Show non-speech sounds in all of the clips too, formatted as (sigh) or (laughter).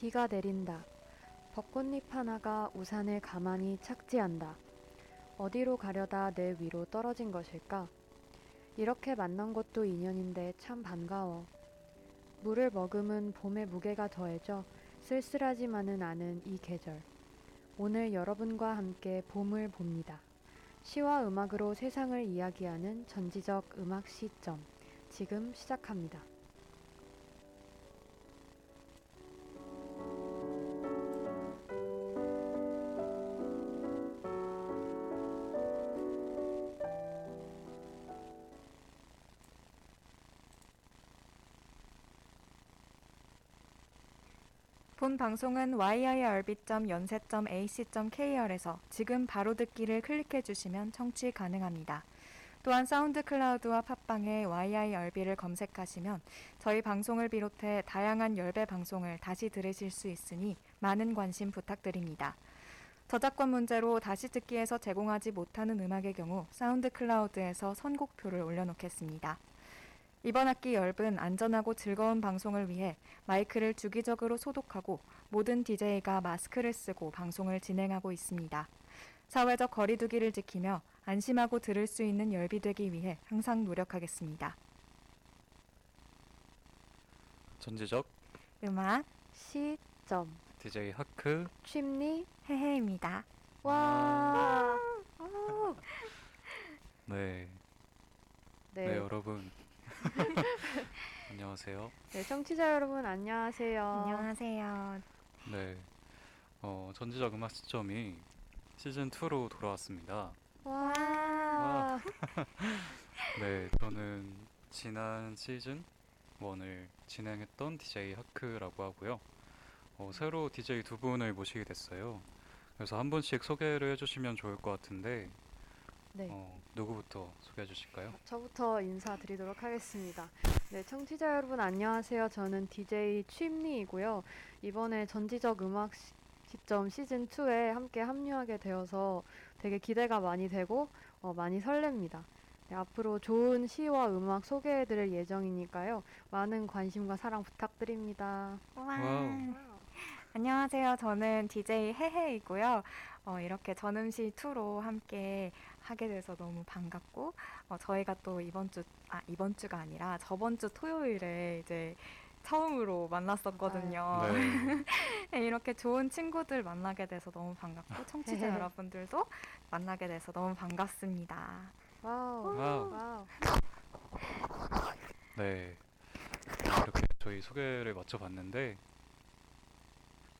비가 내린다. 벚꽃잎 하나가 우산을 가만히 착지한다. 어디로 가려다 내 위로 떨어진 것일까? 이렇게 만난 것도 인연인데 참 반가워. 물을 머금은 봄의 무게가 더해져 쓸쓸하지만은 않은 이 계절. 오늘 여러분과 함께 봄을 봅니다. 시와 음악으로 세상을 이야기하는 전지적 음악 시점. 지금 시작합니다. 방송은 yirb.연세.ac.kr에서 지금 바로 듣기를 클릭해 주시면 청취 가능합니다. 또한 SoundCloud와 팟빵에 YIRB를 검색하시면 저희 방송을 비롯해 다양한 YIRB 방송을 다시 들으실 수 있으니 많은 관심 부탁드립니다. 저작권 문제로 다시 듣기에서 제공하지 못하는 음악의 경우 SoundCloud에서 선곡표를 올려놓겠습니다. 이번 학기 YIRB는 안전하고 즐거운 방송을 위해 마이크를 주기적으로 소독하고 모든 DJ가 마스크를 쓰고 방송을 진행하고 있습니다. 사회적 거리두기를 지키며 안심하고 들을 수 있는 열비 되기 위해 항상 노력하겠습니다. 전지적 음악 시점. DJ 하크 취미 해해입니다. 와. 네, 네. 네. 여러분 (laughs) 안녕하세요. 네, 청취자 여러분 안녕하세요. 안녕하세요. 네, 어, 전지적 음악 시점이 시즌 2로 돌아왔습니다. 와. (laughs) 네, 저는 지난 시즌 1을 진행했던 DJ 하크라고 하고요. 어, 새로 DJ 두 분을 모시게 됐어요. 그래서 한 분씩 소개를 해주시면 좋을 것 같은데 네. 어, 누구부터 소개해 주실까요? 저부터 인사드리도록 하겠습니다. 네, 청취자 여러분 안녕하세요. 저는 DJ 취임리이고요. 이번에 전지적 음악 시- 시점 시즌 2에 함께 합류하게 되어서 되게 기대가 많이 되고 어, 많이 설렙니다. 네, 앞으로 좋은 시와 음악 소개해 드릴 예정이니까요. 많은 관심과 사랑 부탁드립니다. 와우. 안녕하세요. 저는 DJ 해해이고요. 어, 이렇게 전음시 2로 함께 하게 돼서 너무 반갑고, 어, 저희가 또 이번 주, 아, 이번 주가 아니라 저번 주 토요일에 이제 처음으로 만났었거든요. 네, (laughs) 네, 이렇게 좋은 친구들 만나게 돼서 너무 반갑고, 청취자 (laughs) 여러분들도 만나게 돼서 너무 반갑습니다. 와우. 와우. 와우. 네. 이렇게 저희 소개를 마쳐봤는데,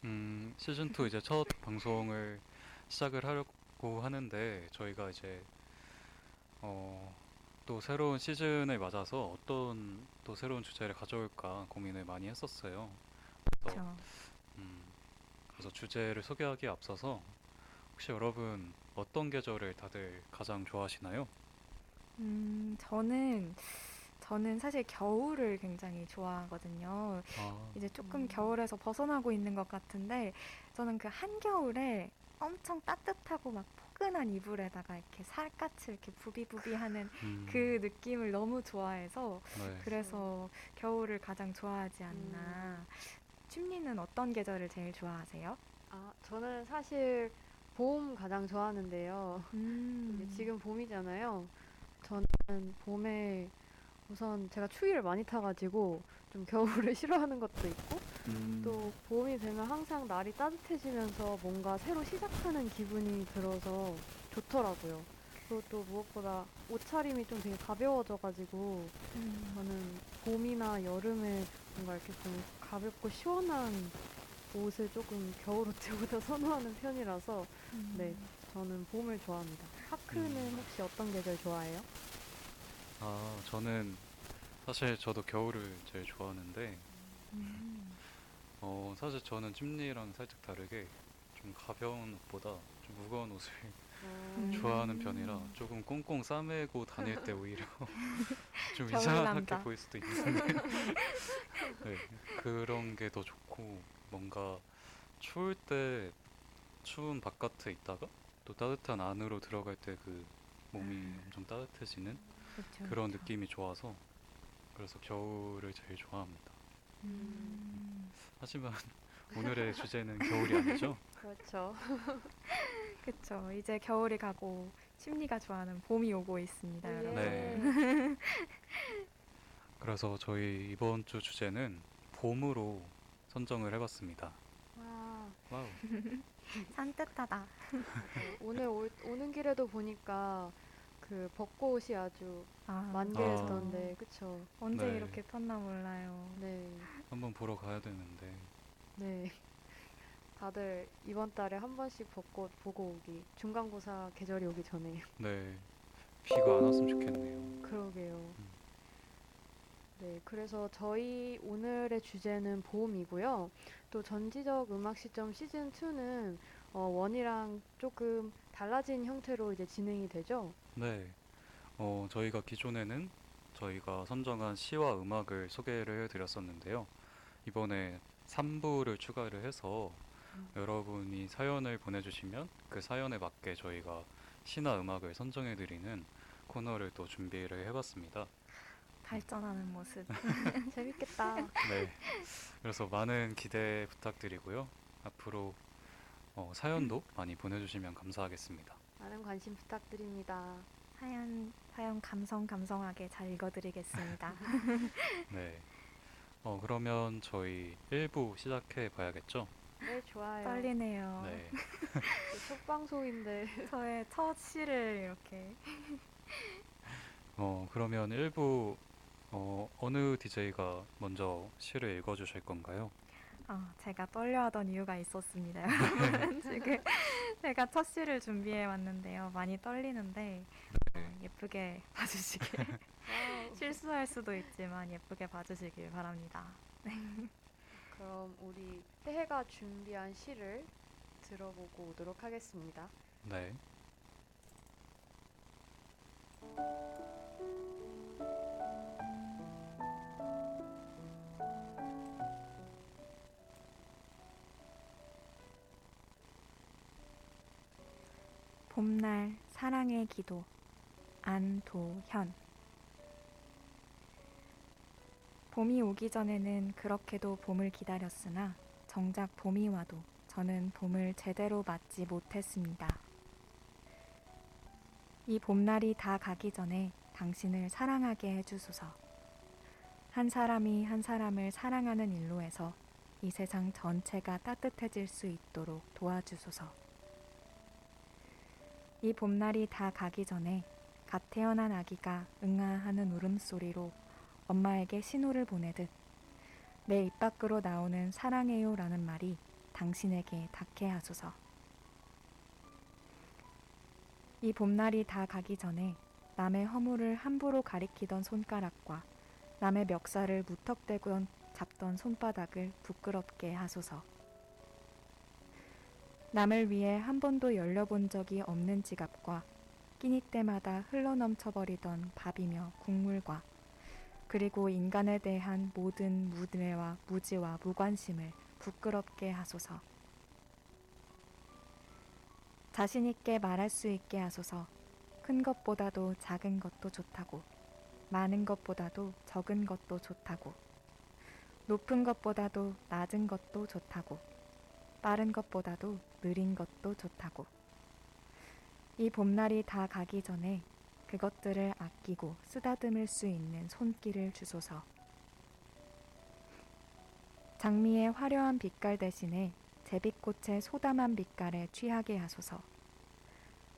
음, 시즌 2 이제 첫 방송을 시작을 하려고 하는데, 저희가 이제, 어, 또 새로운 시즌을 맞아서 어떤 또 새로운 주제를 가져올까 고민을 많이 했었어요. 그래서, 그렇죠. 음, 그래서 주제를 소개하기에 앞서서, 혹시 여러분 어떤 계절을 다들 가장 좋아하시나요? 음, 저는, 저는 사실 겨울을 굉장히 좋아하거든요. 아, 이제 조금 음. 겨울에서 벗어나고 있는 것 같은데 저는 그 한겨울에 엄청 따뜻하고 막 포근한 이불에다가 이렇게 살갗을 이렇게 부비부비하는 음, 그 느낌을 너무 좋아해서 네. 그래서 겨울을 가장 좋아하지 않나. 춤리는 어떤 계절을 제일 좋아하세요? 아, 저는 사실 봄 가장 좋아하는데요. 음. 지금 봄이잖아요. 저는 봄에 우선 제가 추위를 많이 타가지고 좀 겨울을 (laughs) 싫어하는 것도 있고 음, 또 봄이 되면 항상 날이 따뜻해지면서 뭔가 새로 시작하는 기분이 들어서 좋더라고요. 그리고 또 무엇보다 옷차림이 좀 되게 가벼워져가지고 음. 저는 봄이나 여름에 뭔가 이렇게 좀 가볍고 시원한 옷을 조금 겨울 옷보다 (laughs) 선호하는 편이라서 음. 네, 저는 봄을 좋아합니다. 하크는 음. 혹시 어떤 계절 좋아해요? 아, 저는 사실 저도 겨울을 제일 좋아하는데, 음. 어, 사실 저는 찜리랑 살짝 다르게 좀 가벼운 옷보다 좀 무거운 옷을 음. 좋아하는 편이라 조금 꽁꽁 싸매고 다닐 때 오히려 (laughs) 좀 겨울 이상하게 남자. 보일 수도 있는데, (laughs) 네, 그런 게 더 좋고, 뭔가 추울 때 추운 바깥에 있다가 또 따뜻한 안으로 들어갈 때 그 몸이 엄청 따뜻해지는 그쵸, 그런 그쵸. 느낌이 좋아서 그래서 겨울을 제일 좋아합니다. 음. 하지만 (laughs) 오늘의 주제는 겨울이 아니죠? 그렇죠. (laughs) 그쵸. 이제 겨울이 가고 심리가 좋아하는 봄이 오고 있습니다, 예. 여러분. 네. (laughs) 그래서 저희 이번 주 주제는 봄으로 선정을 해봤습니다. 와, 와우. 산뜻하다. 어, 오늘 올- 오는 길에도 보니까 그 벚꽃이 아주 아, 만개했던데, 그쵸? 언제 네. 이렇게 폈나 몰라요. 네, 한번 보러 가야 되는데 네. 다들 이번 달에 한 번씩 벚꽃 보고 오기. 중간고사 계절이 오기 전에. 네 비가 안 왔으면 좋겠네요. 그러게요. 네, 그래서 저희 오늘의 주제는 봄이고요. 또 전지적 음악 시점 시즌 2는 어, 원이랑 조금 달라진 형태로 이제 진행이 되죠. 네, 어, 저희가 기존에는 저희가 선정한 시와 음악을 소개를 해드렸었는데요. 이번에 3부를 추가를 해서 음. 여러분이 사연을 보내주시면 그 사연에 맞게 저희가 시나 음악을 선정해드리는 코너를 또 준비를 해봤습니다. 발전하는 모습. (laughs) (laughs) 재밌겠다. 네, 그래서 많은 기대 부탁드리고요. 앞으로 어, 사연도 많이 보내주시면 감사하겠습니다. 많은 관심 부탁드립니다. 사연, 사연 감성 감성하게 잘 읽어드리겠습니다. (laughs) 네, 어, 그러면 저희 1부 시작해 봐야겠죠? 네, 좋아요. 떨리네요. 네. (laughs) 첫 방송인데. 저의 첫 시를 이렇게. 어, 그러면 1부 어, 어느 DJ가 먼저 시를 읽어주실 건가요? 아, 제가 떨려하던 이유가 있었습니다. (laughs) (laughs) 지금 제가 첫 시를 준비해 왔는데요. 많이 떨리는데 어, 예쁘게 (laughs) 봐주시길. 실수할 수도 있지만 예쁘게 봐주시길 바랍니다. 그럼 우리 태혜가 준비한 시를 들어보고 오도록 하겠습니다. 네. 봄날 사랑의 기도 안도현 봄이 오기 전에는 그렇게도 봄을 기다렸으나 정작 봄이 와도 저는 봄을 제대로 맞지 못했습니다. 이 봄날이 다 가기 전에 당신을 사랑하게 해주소서. 한 사람이 한 사람을 사랑하는 일로에서 이 세상 전체가 따뜻해질 수 있도록 도와주소서. 이 봄날이 다 가기 전에 갓 태어난 아기가 응아하는 울음소리로 엄마에게 신호를 보내듯 내 입 밖으로 나오는 사랑해요 라는 말이 당신에게 닿게 하소서. 이 봄날이 다 가기 전에 남의 허물을 함부로 가리키던 손가락과 남의 멱살을 무턱대고 잡던 손바닥을 부끄럽게 하소서. 남을 위해 한 번도 열려본 적이 없는 지갑과 끼니 때마다 흘러넘쳐버리던 밥이며 국물과 그리고 인간에 대한 모든 무례와 무지와 무관심을 부끄럽게 하소서. 자신있게 말할 수 있게 하소서. 큰 것보다도 작은 것도 좋다고. 많은 것보다도 적은 것도 좋다고. 높은 것보다도 낮은 것도 좋다고. 빠른 것보다도 느린 것도 좋다고. 이 봄날이 다 가기 전에 그것들을 아끼고 쓰다듬을 수 있는 손길을 주소서. 장미의 화려한 빛깔 대신에 제비꽃의 소담한 빛깔에 취하게 하소서.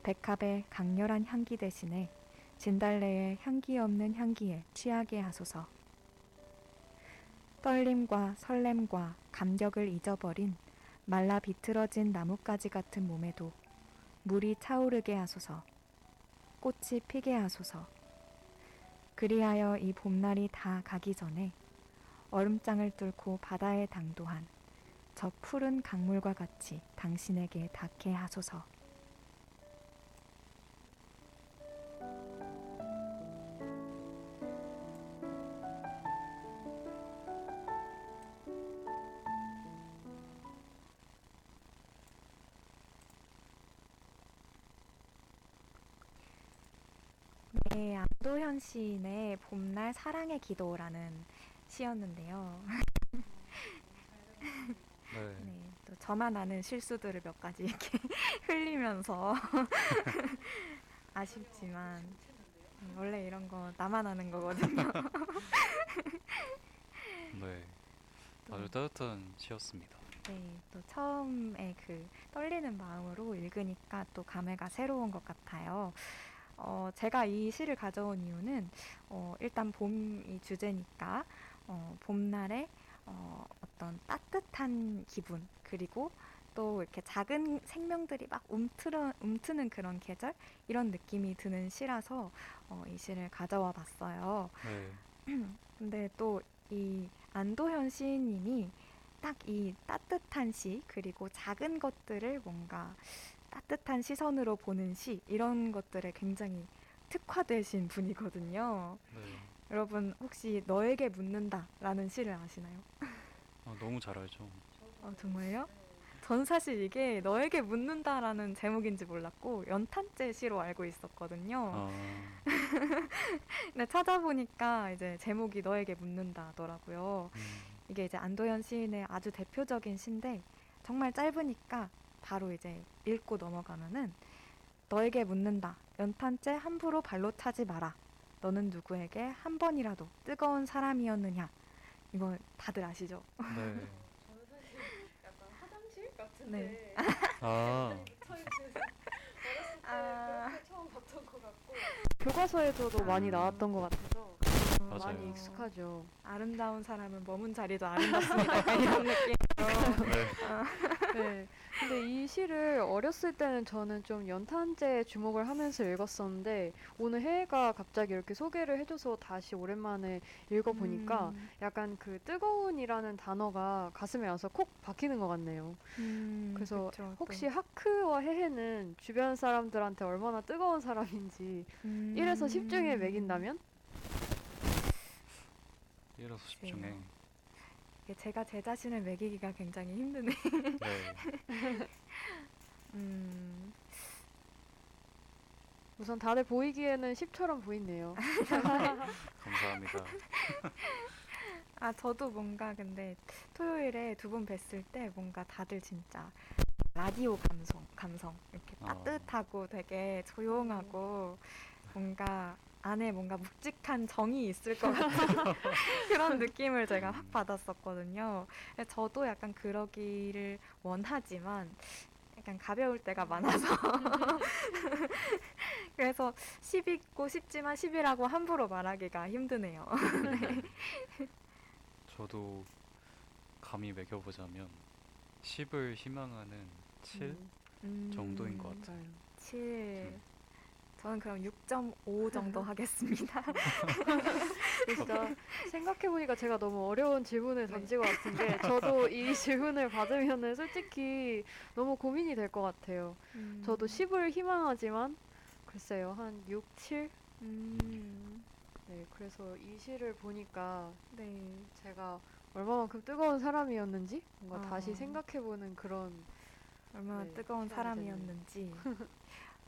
백합의 강렬한 향기 대신에 진달래의 향기 없는 향기에 취하게 하소서. 떨림과 설렘과 감격을 잊어버린 말라 비틀어진 나뭇가지 같은 몸에도 물이 차오르게 하소서. 꽃이 피게 하소서. 그리하여 이 봄날이 다 가기 전에 얼음장을 뚫고 바다에 당도한 저 푸른 강물과 같이 당신에게 닿게 하소서. 안도현 시인의 봄날 사랑의 기도라는 시였는데요. 네. (laughs) 네, 또 저만 아는 실수들을 몇 가지 이렇게 (laughs) 흘리면서 (laughs) 아쉽지만 음, 원래 이런 거 나만 아는 거거든요. 네. 아주 따뜻한 시였습니다. 네, 또 처음에 그 떨리는 마음으로 읽으니까 또 감회가 새로운 것 같아요. 어, 제가 이 시를 가져온 이유는 어, 일단 봄이 주제니까 어, 봄날에 어, 어떤 따뜻한 기분 그리고 또 이렇게 작은 생명들이 막 움트러, 움트는 그런 계절 이런 느낌이 드는 시라서 어, 이 시를 가져와 봤어요. 네. (clears throat) 근데 또 이 안도현 시인님이 딱 이 따뜻한 시 그리고 작은 것들을 뭔가 따뜻한 시선으로 보는 시 이런 것들에 굉장히 특화되신 분이거든요. 네. 여러분 혹시 너에게 묻는다라는 시를 아시나요? 아, 너무 잘 알죠. 어, 정말요? 전 사실 이게 너에게 묻는다라는 제목인지 몰랐고 연탄재 시로 알고 있었거든요. 아, (laughs) 근데 찾아보니까 이제 제목이 너에게 묻는다더라고요. 음, 이게 이제 안도현 시인의 아주 대표적인 시인데 정말 짧으니까 바로 이제 읽고 넘어가면은 너에게 묻는다. 연탄재 함부로 발로 차지 마라. 너는 누구에게 한 번이라도 뜨거운 사람이었느냐? 이거 다들 아시죠? 네. (laughs) 저는 사실 약간 화장실 같은데 네. 아, 그 (laughs) 어렸을 때 아. 처음 봤던 것 같고 교과서에서도 많이 나왔던 것 같아서 맞아요. 많이 익숙하죠. 아름다운 사람은 머문 자리도 아름답습니다. 약간 이런 (laughs) 느낌. 네. 네. 근데 이 시를 어렸을 때는 저는 좀 연탄재에 주목을 하면서 읽었었는데 오늘 혜혜가 갑자기 이렇게 소개를 해줘서 다시 오랜만에 읽어보니까 음, 약간 그 뜨거운이라는 단어가 가슴에 와서 콕 박히는 것 같네요. 음, 그래서 그쵸, 또. 혹시 하크와 혜혜는 주변 사람들한테 얼마나 뜨거운 사람인지 음, 1에서 10 중에 매긴다면? 1에서 10 중에. 이게 제가 제 자신을 매기기가 굉장히 힘드네. 네. (laughs) 음, 우선 다들 보이기에는 10처럼 보이네요. (laughs) 감사합니다. 아 저도 뭔가 근데 토요일에 두 분 뵀을 때 뭔가 다들 진짜 라디오 감성 감성 이렇게 어. 따뜻하고 되게 조용하고 뭔가 안에 뭔가 묵직한 정이 있을 것 같은 (laughs) 그런 느낌을 제가 확 음. 받았었거든요. 저도 약간 그러기를 원하지만 약간 가벼울 때가 많아서 (laughs) 그래서 10있고 싶지만 10이라고 함부로 말하기가 힘드네요. (laughs) 저도 감히 매겨보자면 10을 희망하는 7? 음. 정도인 것 같아요. 맞아요. 7. 저는 그럼 6.5 정도 (laughs) 하겠습니다. (laughs) 진짜 생각해보니까 제가 너무 어려운 질문을 네. 던진 것 같은데 저도 이 (laughs) 질문을 받으면은 솔직히 너무 고민이 될 것 같아요. 음. 저도 10을 희망하지만 글쎄요 한 6, 7? 음. 네 그래서 이 시를 보니까 네. 제가 얼마만큼 뜨거운 사람이었는지 뭔가 아. 다시 생각해보는 그런 얼마나 네, 뜨거운 사람이었는지.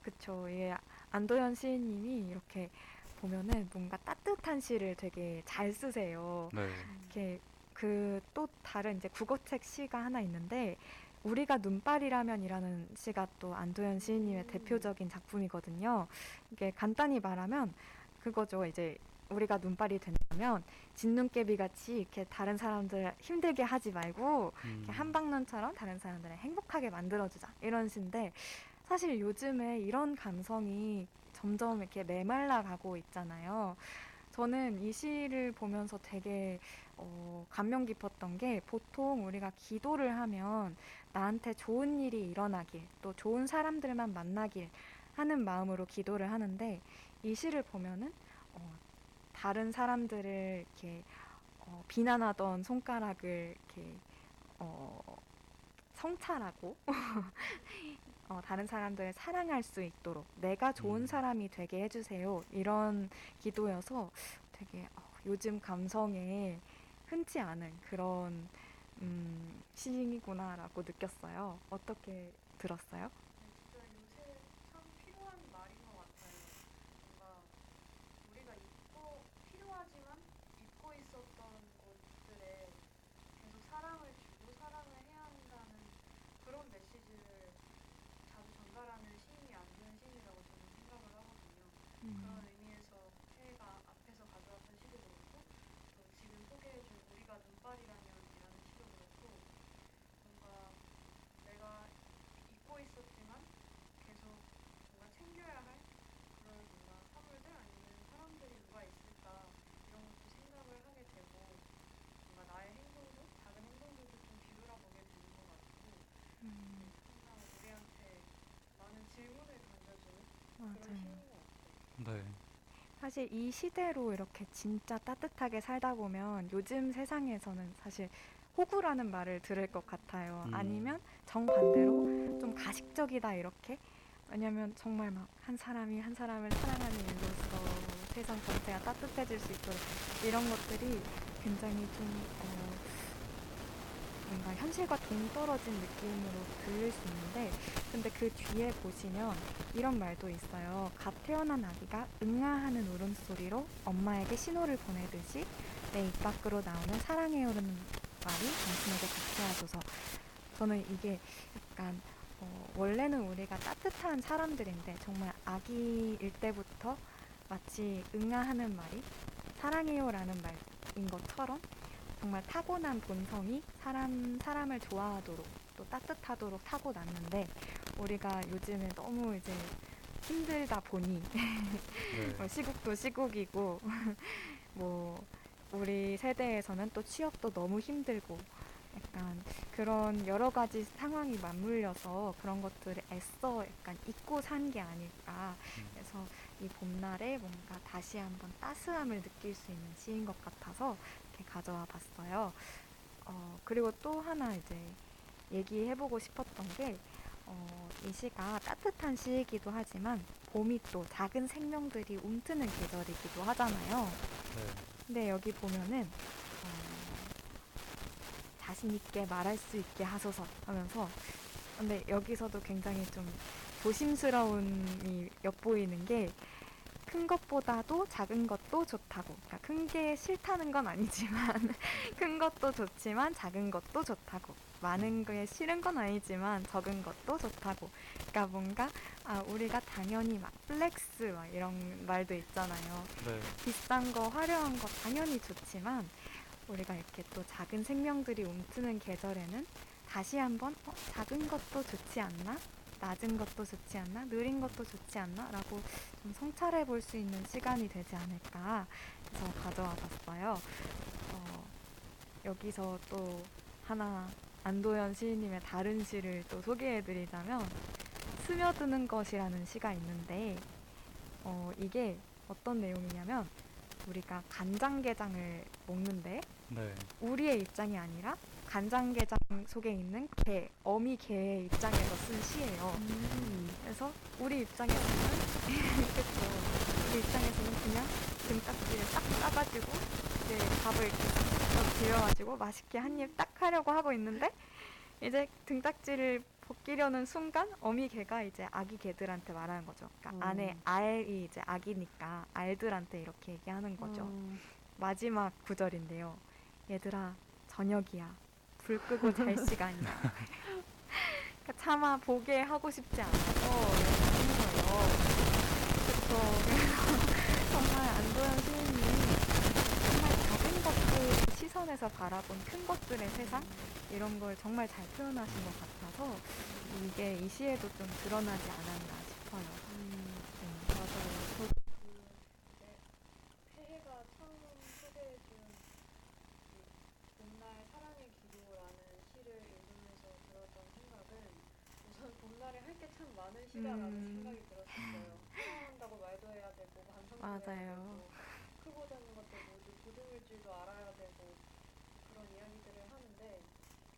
그쵸. 이게 안도현 시인님이 이렇게 보면은 뭔가 따뜻한 시를 되게 잘 쓰세요. 네. 이렇게 그 또 다른 이제 국어책 시가 하나 있는데 우리가 눈발이라면이라는 시가 또 안도현 시인님의 음. 대표적인 작품이거든요. 이게 간단히 말하면 그거죠. 이제 우리가 눈발이 된다면 진눈깨비 같이 이렇게 다른 사람들 힘들게 하지 말고 음, 이렇게 한방눈처럼 다른 사람들을 행복하게 만들어주자 이런 시인데 사실 요즘에 이런 감성이 점점 이렇게 메말라 가고 있잖아요. 저는 이 시를 보면서 되게 어, 감명 깊었던 게 보통 우리가 기도를 하면 나한테 좋은 일이 일어나길 또 좋은 사람들만 만나길 하는 마음으로 기도를 하는데 이 시를 보면은 어, 다른 사람들을 이렇게 어, 비난하던 손가락을 이렇게 어, 성찰하고 (laughs) 어, 다른 사람들을 사랑할 수 있도록 내가 좋은 음. 사람이 되게 해주세요 이런 기도여서 되게 어, 요즘 감성에 흔치 않은 그런 음, 시이구나라고 느꼈어요. 어떻게 들었어요? 진짜 요새 참 필요한 말인 것 같아요. 뭔가 우리가 잊고 필요하지만 잊고 있었던 것들에 계속 사랑을 주고 사랑을 해야 하는 음. 그런 의미에서 폐가 앞에서 가져왔던 시도 그렇고 또 지금 소개해준 우리가 눈발이라면이라는 시도 그렇고 뭔가 내가 잊고 있었지만 계속 뭔가 챙겨야 할 그런 뭔가 사물들 아니면 사람들이 누가 있을까 이런 것도 생각을 하게 되고 뭔가 나의 행동도 작은 행동들도 좀 뒤돌아보게 되는 것 같고 음, 항상 우리한테 많은 질문을 던져주는 그런 맞아요. 시인 것 같아요. 네. 사실 이 시대로 이렇게 진짜 따뜻하게 살다 보면 요즘 세상에서는 사실 호구라는 말을 들을 것 같아요. 음. 아니면 정반대로 좀 가식적이다 이렇게. 왜냐면 정말 막 한 사람이 한 사람을 사랑하는 일로서 세상 전체가 따뜻해질 수 있도록 이런 것들이 굉장히 좀 어, 뭔가 현실과 동떨어진 느낌으로 들릴 수 있는데 근데 그 뒤에 보시면 이런 말도 있어요. 갓 태어난 아기가 응아하는 울음소리로 엄마에게 신호를 보내듯이 내 입 밖으로 나오는 사랑해요라는 말이 당신에게 하소서. 저는 이게 약간 어, 원래는 우리가 따뜻한 사람들인데 정말 아기일 때부터 마치 응아하는 말이 사랑해요라는 말인 것처럼 정말 타고난 본성이 사람 사람을 좋아하도록 또 따뜻하도록 타고났는데 우리가 요즘에 너무 이제 힘들다 보니 네. (laughs) 뭐 시국도 시국이고 (laughs) 뭐 우리 세대에서는 또 취업도 너무 힘들고 약간 그런 여러 가지 상황이 맞물려서 그런 것들을 애써 약간 잊고 산 게 아닐까 음. 그래서 이 봄날에 뭔가 다시 한번 따스함을 느낄 수 있는 시인 것 같아서 이렇게 가져와 봤어요. 어, 그리고 또 하나 이제 얘기해보고 싶었던 게 어, 이 시가 따뜻한 시이기도 하지만 봄이 또 작은 생명들이 움트는 계절이기도 하잖아요. 네. 근데 여기 보면은 어, 자신 있게 말할 수 있게 하소서 하면서 근데 여기서도 굉장히 좀 조심스러움이 엿보이는 게 큰 것보다도 작은 것도 좋다고. 그러니까 큰 게 싫다는 건 아니지만 (laughs) 큰 것도 좋지만 작은 것도 좋다고. 많은 게 싫은 건 아니지만 적은 것도 좋다고. 그러니까 뭔가 아 우리가 당연히 막 flex 막 이런 말도 있잖아요. 네. 비싼 거, 화려한 거 당연히 좋지만 우리가 이렇게 또 작은 생명들이 움트는 계절에는 다시 한번 어, 작은 것도 좋지 않나? 낮은 것도 좋지 않나? 느린 것도 좋지 않나? 라고 좀 성찰해 볼 수 있는 시간이 되지 않을까 해서 가져와 봤어요. 어, 여기서 또 하나 안도현 시인님의 다른 시를 또 소개해 드리자면 스며드는 것이라는 시가 있는데 어, 이게 어떤 내용이냐면 우리가 간장게장을 먹는데 네. 우리의 입장이 아니라 간장게장 속에 있는 개, 어미 개의 입장에서 쓴 시예요. 그래서 우리 입장에서는 (laughs) 그쵸. 우리 입장에서는 그냥 등딱지를 딱 따가지고 이제 밥을 이렇게 딱 비벼가지고 맛있게 한 입 딱 하려고 하고 있는데 이제 등딱지를 벗기려는 순간 어미 개가 이제 아기 개들한테 말하는 거죠. 그러니까 음. 안에 알이 이제 아기니까 알들한테 이렇게 얘기하는 거죠. 음. 마지막 구절인데요. 얘들아, 저녁이야. 불 끄고 잘 (laughs) 시간이야. 그러니까 차마 보게 하고 싶지 않아서 하는 거예요. 그래서 정말 안도현 시인이 정말 작은 것들 시선에서 바라본 큰 것들의 세상 이런 걸 정말 잘 표현하신 것 같아서 이게 이 시에도 좀 드러나지 않았나 싶어요. 네. 맞아요. 저 그, 네, 폐해가 처음 소개해준 그 봄날 사랑의 기도라는 시를 읽으면서 들었던 생각은 우선 봄날에 할 게 참 많은 시다라는 음. 생각이 들었어요. 사랑한다고 말도 해야 되고 반성도 해야 맞아요. 되고 크고 작은 것들 모두 줄도 알아야 되고 그런 이야기들을 하는데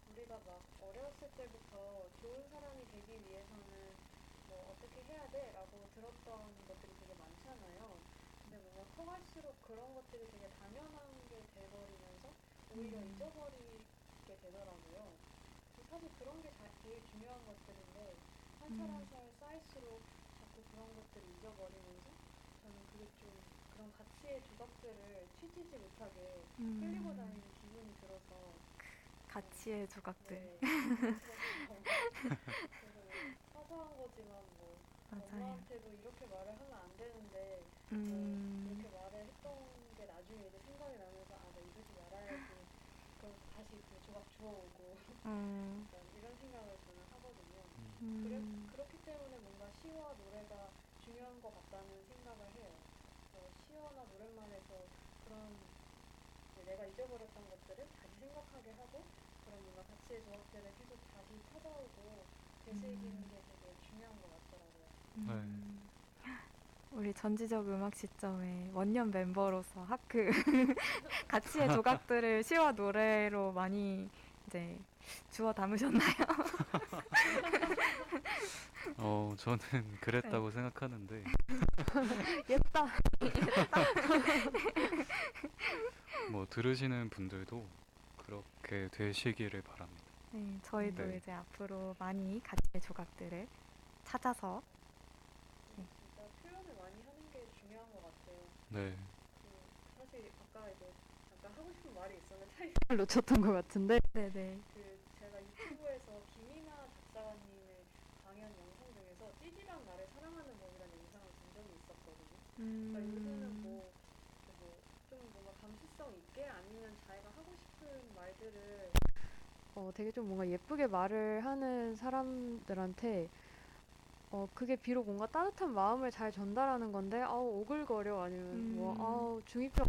우리가 막 어렸을 때부터 좋은 사람이 되기 위해서는 뭐 어떻게 해야 돼? 라고 들었던 것들이 되게 많잖아요. 근데 뭔가 커갈수록 그런 것들이 되게 당연한 게 돼버리면서 오히려 음. 잊어버리게 되더라고요. 사실 그런 게 자- 되게 중요한 것들인데 한살한 음. 살 쌓일수록 자꾸 그런 것들을 잊어버리면서 저는 그게 좀 그런 가치의 조각들을 취지지 못하게 음. 흘리고 다니는 기분이 들어서 가치의 조각들. 네. 뭐 사소한 거지만 뭐 맞아요. 엄마한테도 이렇게 말을 하면 안 되는데 음, 이렇게 말을 했던 게 나중에 이제 생각이 나면서 아, 나 이러지 말아야지. 그럼 다시 그 조각 주워오고 음, 이런 생각을. 그래, 음, 그렇기 때문에 뭔가 시와 노래가 중요한 것 같다는 생각을 해요. 어, 시어나 노랫말에서 그런 내가 잊어버렸던 것들을 다시 생각하게 하고 그런 뭔가 가치의 조각들을 계속 다시 찾아오고 되새기는 게 되게 중요한 것 같더라고요. 음. (laughs) 우리 전지적 음악 시점의 원년 멤버로서 하크 (laughs) 가치의 조각들을 (laughs) 시와 노래로 많이 이제 주워 담으셨나요? 어, 저는 (laughs) 그랬다고 생각하는데 (laughs) 예쁘다. (laughs) 뭐 들으시는 분들도 그렇게 되시기를 바랍니다. 네, 저희도 네. 이제 앞으로 많이 가치의 조각들을 찾아서 진짜 표현을 많이 하는 게 중요한 것 같아요. 네. 그 사실 아까 이제 잠깐 하고 싶은 말이 있었는데 타이틀을 놓쳤던 것 같은데 네네 그 제가 유튜브에서 김이나 작사님의 강연 영상 중에서 찌질한 나를 사랑하는 법이라는 영상을 본 적이 있었거든요. 그러니까 요새는 음, 뭐좀 뭔가 감수성 있게 아니면 자기가 하고 싶은 말들을 어 되게 좀 뭔가 예쁘게 말을 하는 사람들한테 어 그게 비록 뭔가 따뜻한 마음을 잘 전달하는 건데 아우 오글거려 아니면 뭐 음. 아우 중이병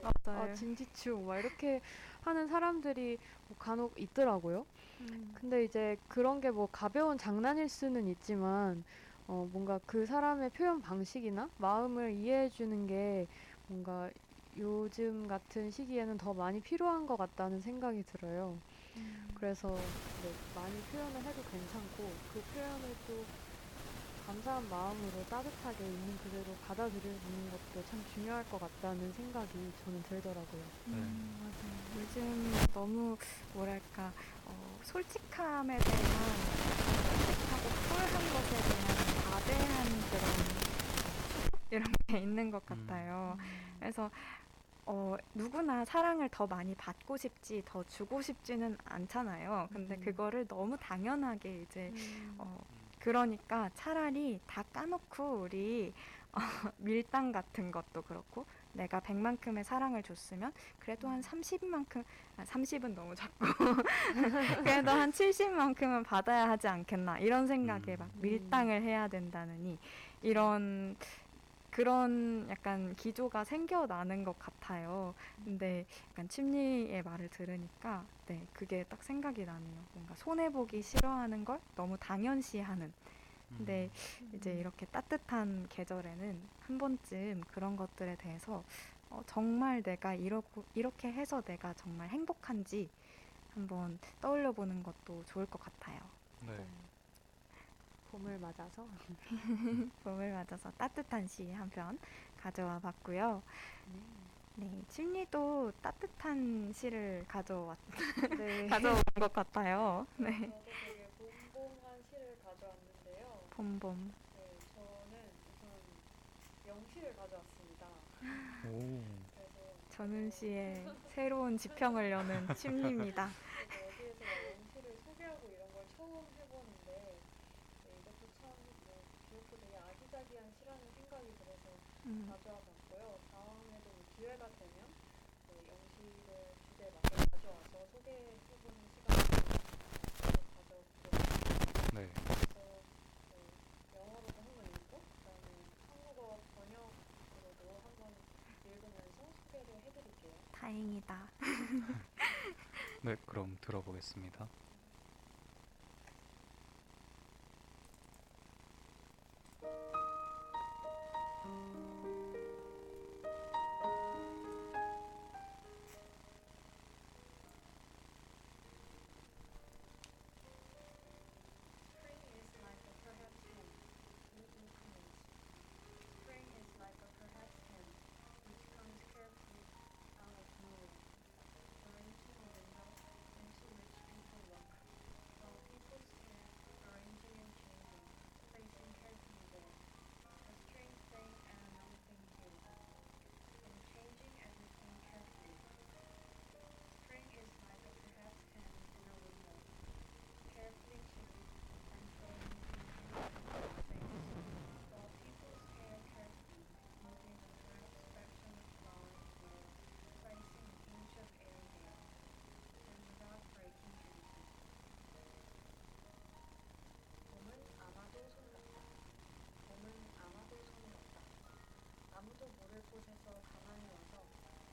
같아. 아 진지충 막 이렇게 하는 사람들이 뭐 간혹 있더라고요. 음, 근데 이제 그런 게 뭐 가벼운 장난일 수는 있지만 어 뭔가 그 사람의 표현 방식이나 마음을 이해해 주는 게 뭔가 요즘 같은 시기에는 더 많이 필요한 것 같다는 생각이 들어요. 음. 그래서 네, 많이 표현을 해도 괜찮고 그 표현을 또 감사한 마음으로 따뜻하게 있는 그대로 받아들이는 것도 참 중요할 것 같다는 생각이 저는 들더라고요. 음, 맞아요. 요즘 너무 뭐랄까 어, 솔직함에 대한 솔직하고 쿨한 것에 대한 과대한 그런 이런 게 있는 것 음. 같아요. 그래서 어, 누구나 사랑을 더 많이 받고 싶지 더 주고 싶지는 않잖아요. 근데 음. 그거를 너무 당연하게 이제 음. 어, 그러니까 차라리 다 까놓고 우리 어, 밀당 같은 것도 그렇고 내가 100만큼의 사랑을 줬으면 그래도 한 30만큼 아, 30은 너무 작고 (laughs) 그래도 한 70만큼은 받아야 하지 않겠나 이런 생각에 음. 막 밀당을 해야 된다느니 이런 그런 약간 기조가 생겨나는 것 같아요. 근데 약간 침리의 말을 들으니까 네 그게 딱 생각이 나네요. 뭔가 손해 보기 싫어하는 걸 너무 당연시하는. 근데 이제 이렇게 따뜻한 계절에는 한 번쯤 그런 것들에 대해서 어, 정말 내가 이러고 이렇게 해서 내가 정말 행복한지 한번 떠올려 보는 것도 좋을 것 같아요. 네. 봄을 맞아서 (laughs) 봄을 맞아서 따뜻한 시 한 편 가져와 봤고요. 네, 침리도 따뜻한 시를 가져왔 네. (laughs) 가져온 것 같아요. 네, 저도 되게 봄봄한 시를 봄봄. 네, 저는 우선 영시를 가져왔습니다. 오. 그래서 전은 씨의 새로운 지평을 여는 (laughs) 침리입니다. 제가 어디에서 막 영시를 소개하고 이런 걸 처음 해보는데 네, 이것도 참뭐 귀엽고 되게 아기자기한 시라는 생각이 들어서 음, 가져와 봤고요. 다음에도 뭐 기회가 되면 네, 영시를 주제에 맞게 가져와서 소개해보는 시간을 가져보겠습니다. 네. 네, 영어로도 한번 읽고 그다음에 한국어 번역으로도 한번 소개를 해드릴게요. 다행이다. 네, 그럼 들어보겠습니다. 곳에서 가만히 와서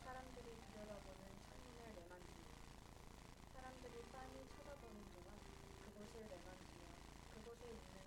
사람들이 들여다보는 창문을 내만지며 사람들이 빤히 쳐다보는 동안 그곳을 내만지며 그곳에 있는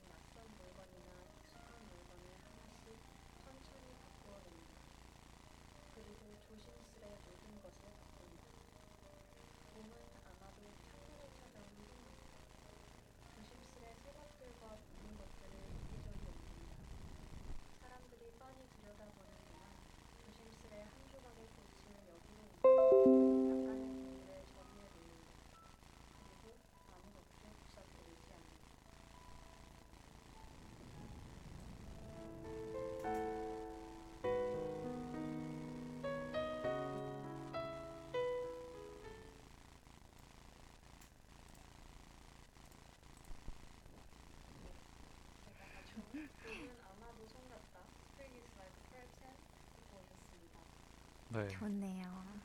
네. 좋네요.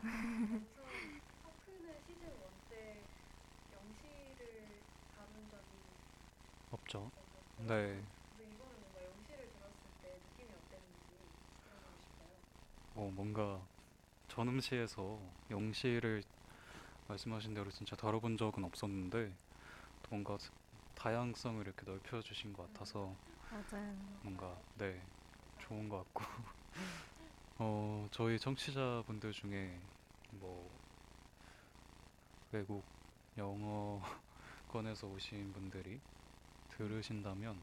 파크는 시즌 1때 영시를 다룬 적이 없죠. 네. 근데 이거는 뭔가 영시를 들었을 때 느낌이 어땠는지 들어보고 싶어요. 어, 뭔가 전음시에서 영시를 말씀하신 대로 진짜 다뤄본 적은 없었는데 또 뭔가 다양성을 이렇게 넓혀주신 것 같아서 맞아요. 뭔가 네 좋은 것 같고 어 저희 청취자분들 중에 뭐 외국 영어권에서 오신 분들이 들으신다면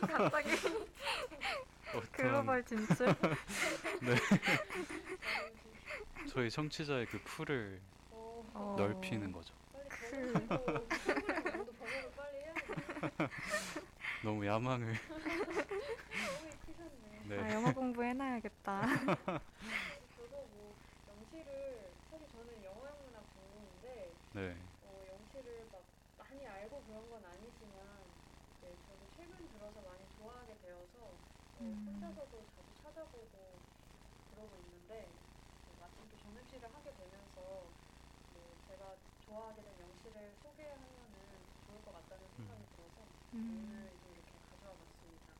갑자기 어떤 글로벌 진출. 저희 청취자의 그 풀을 어, 어. 넓히는 거죠. 빨리 번호를 모두 번호를 빨리 해야 돼. 너무 야망을 네. 네. 아, 영어 공부해놔야겠다. (laughs) 저도 뭐 영시를 사실 저는 영어 영문학 전공인데 네. 어, 영시를 막 많이 알고 그런 건 아니지만 네, 저도 최근 들어서 많이 좋아하게 되어서 어, 음. 혼자서도 자주 찾아보고 그러고 있는데 어, 마침 또 정립시를 하게 되면서 네, 제가 좋아하게 된 영시를 소개하면은 좋을 것 같다는 생각이 들어서 음. 오늘 좀 이렇게 가져와 봤습니다.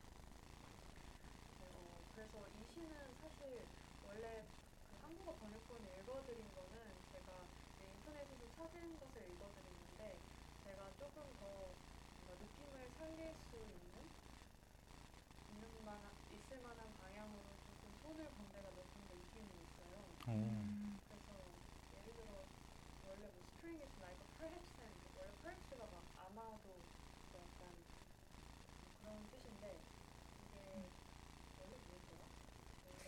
네, 어, 이 시는 사실 원래 그 한국어 번역본 읽어드린 거는 제가 네, 인터넷에서 찾은 것을 읽어드리는데 제가 조금 더 뭔가 느낌을 살릴 수 있는 있는 만한 있을 만한 방향으로 조금 손을 본 데가 몇 군데 있기는 있어요. 오. 음. 그래서 예를 들어 원래 뭐 string is like a perhaps and 원래 perhaps가 막 아마도 뭐 약간 그런 뜻인데 이게 원래 뭐였더라? 원래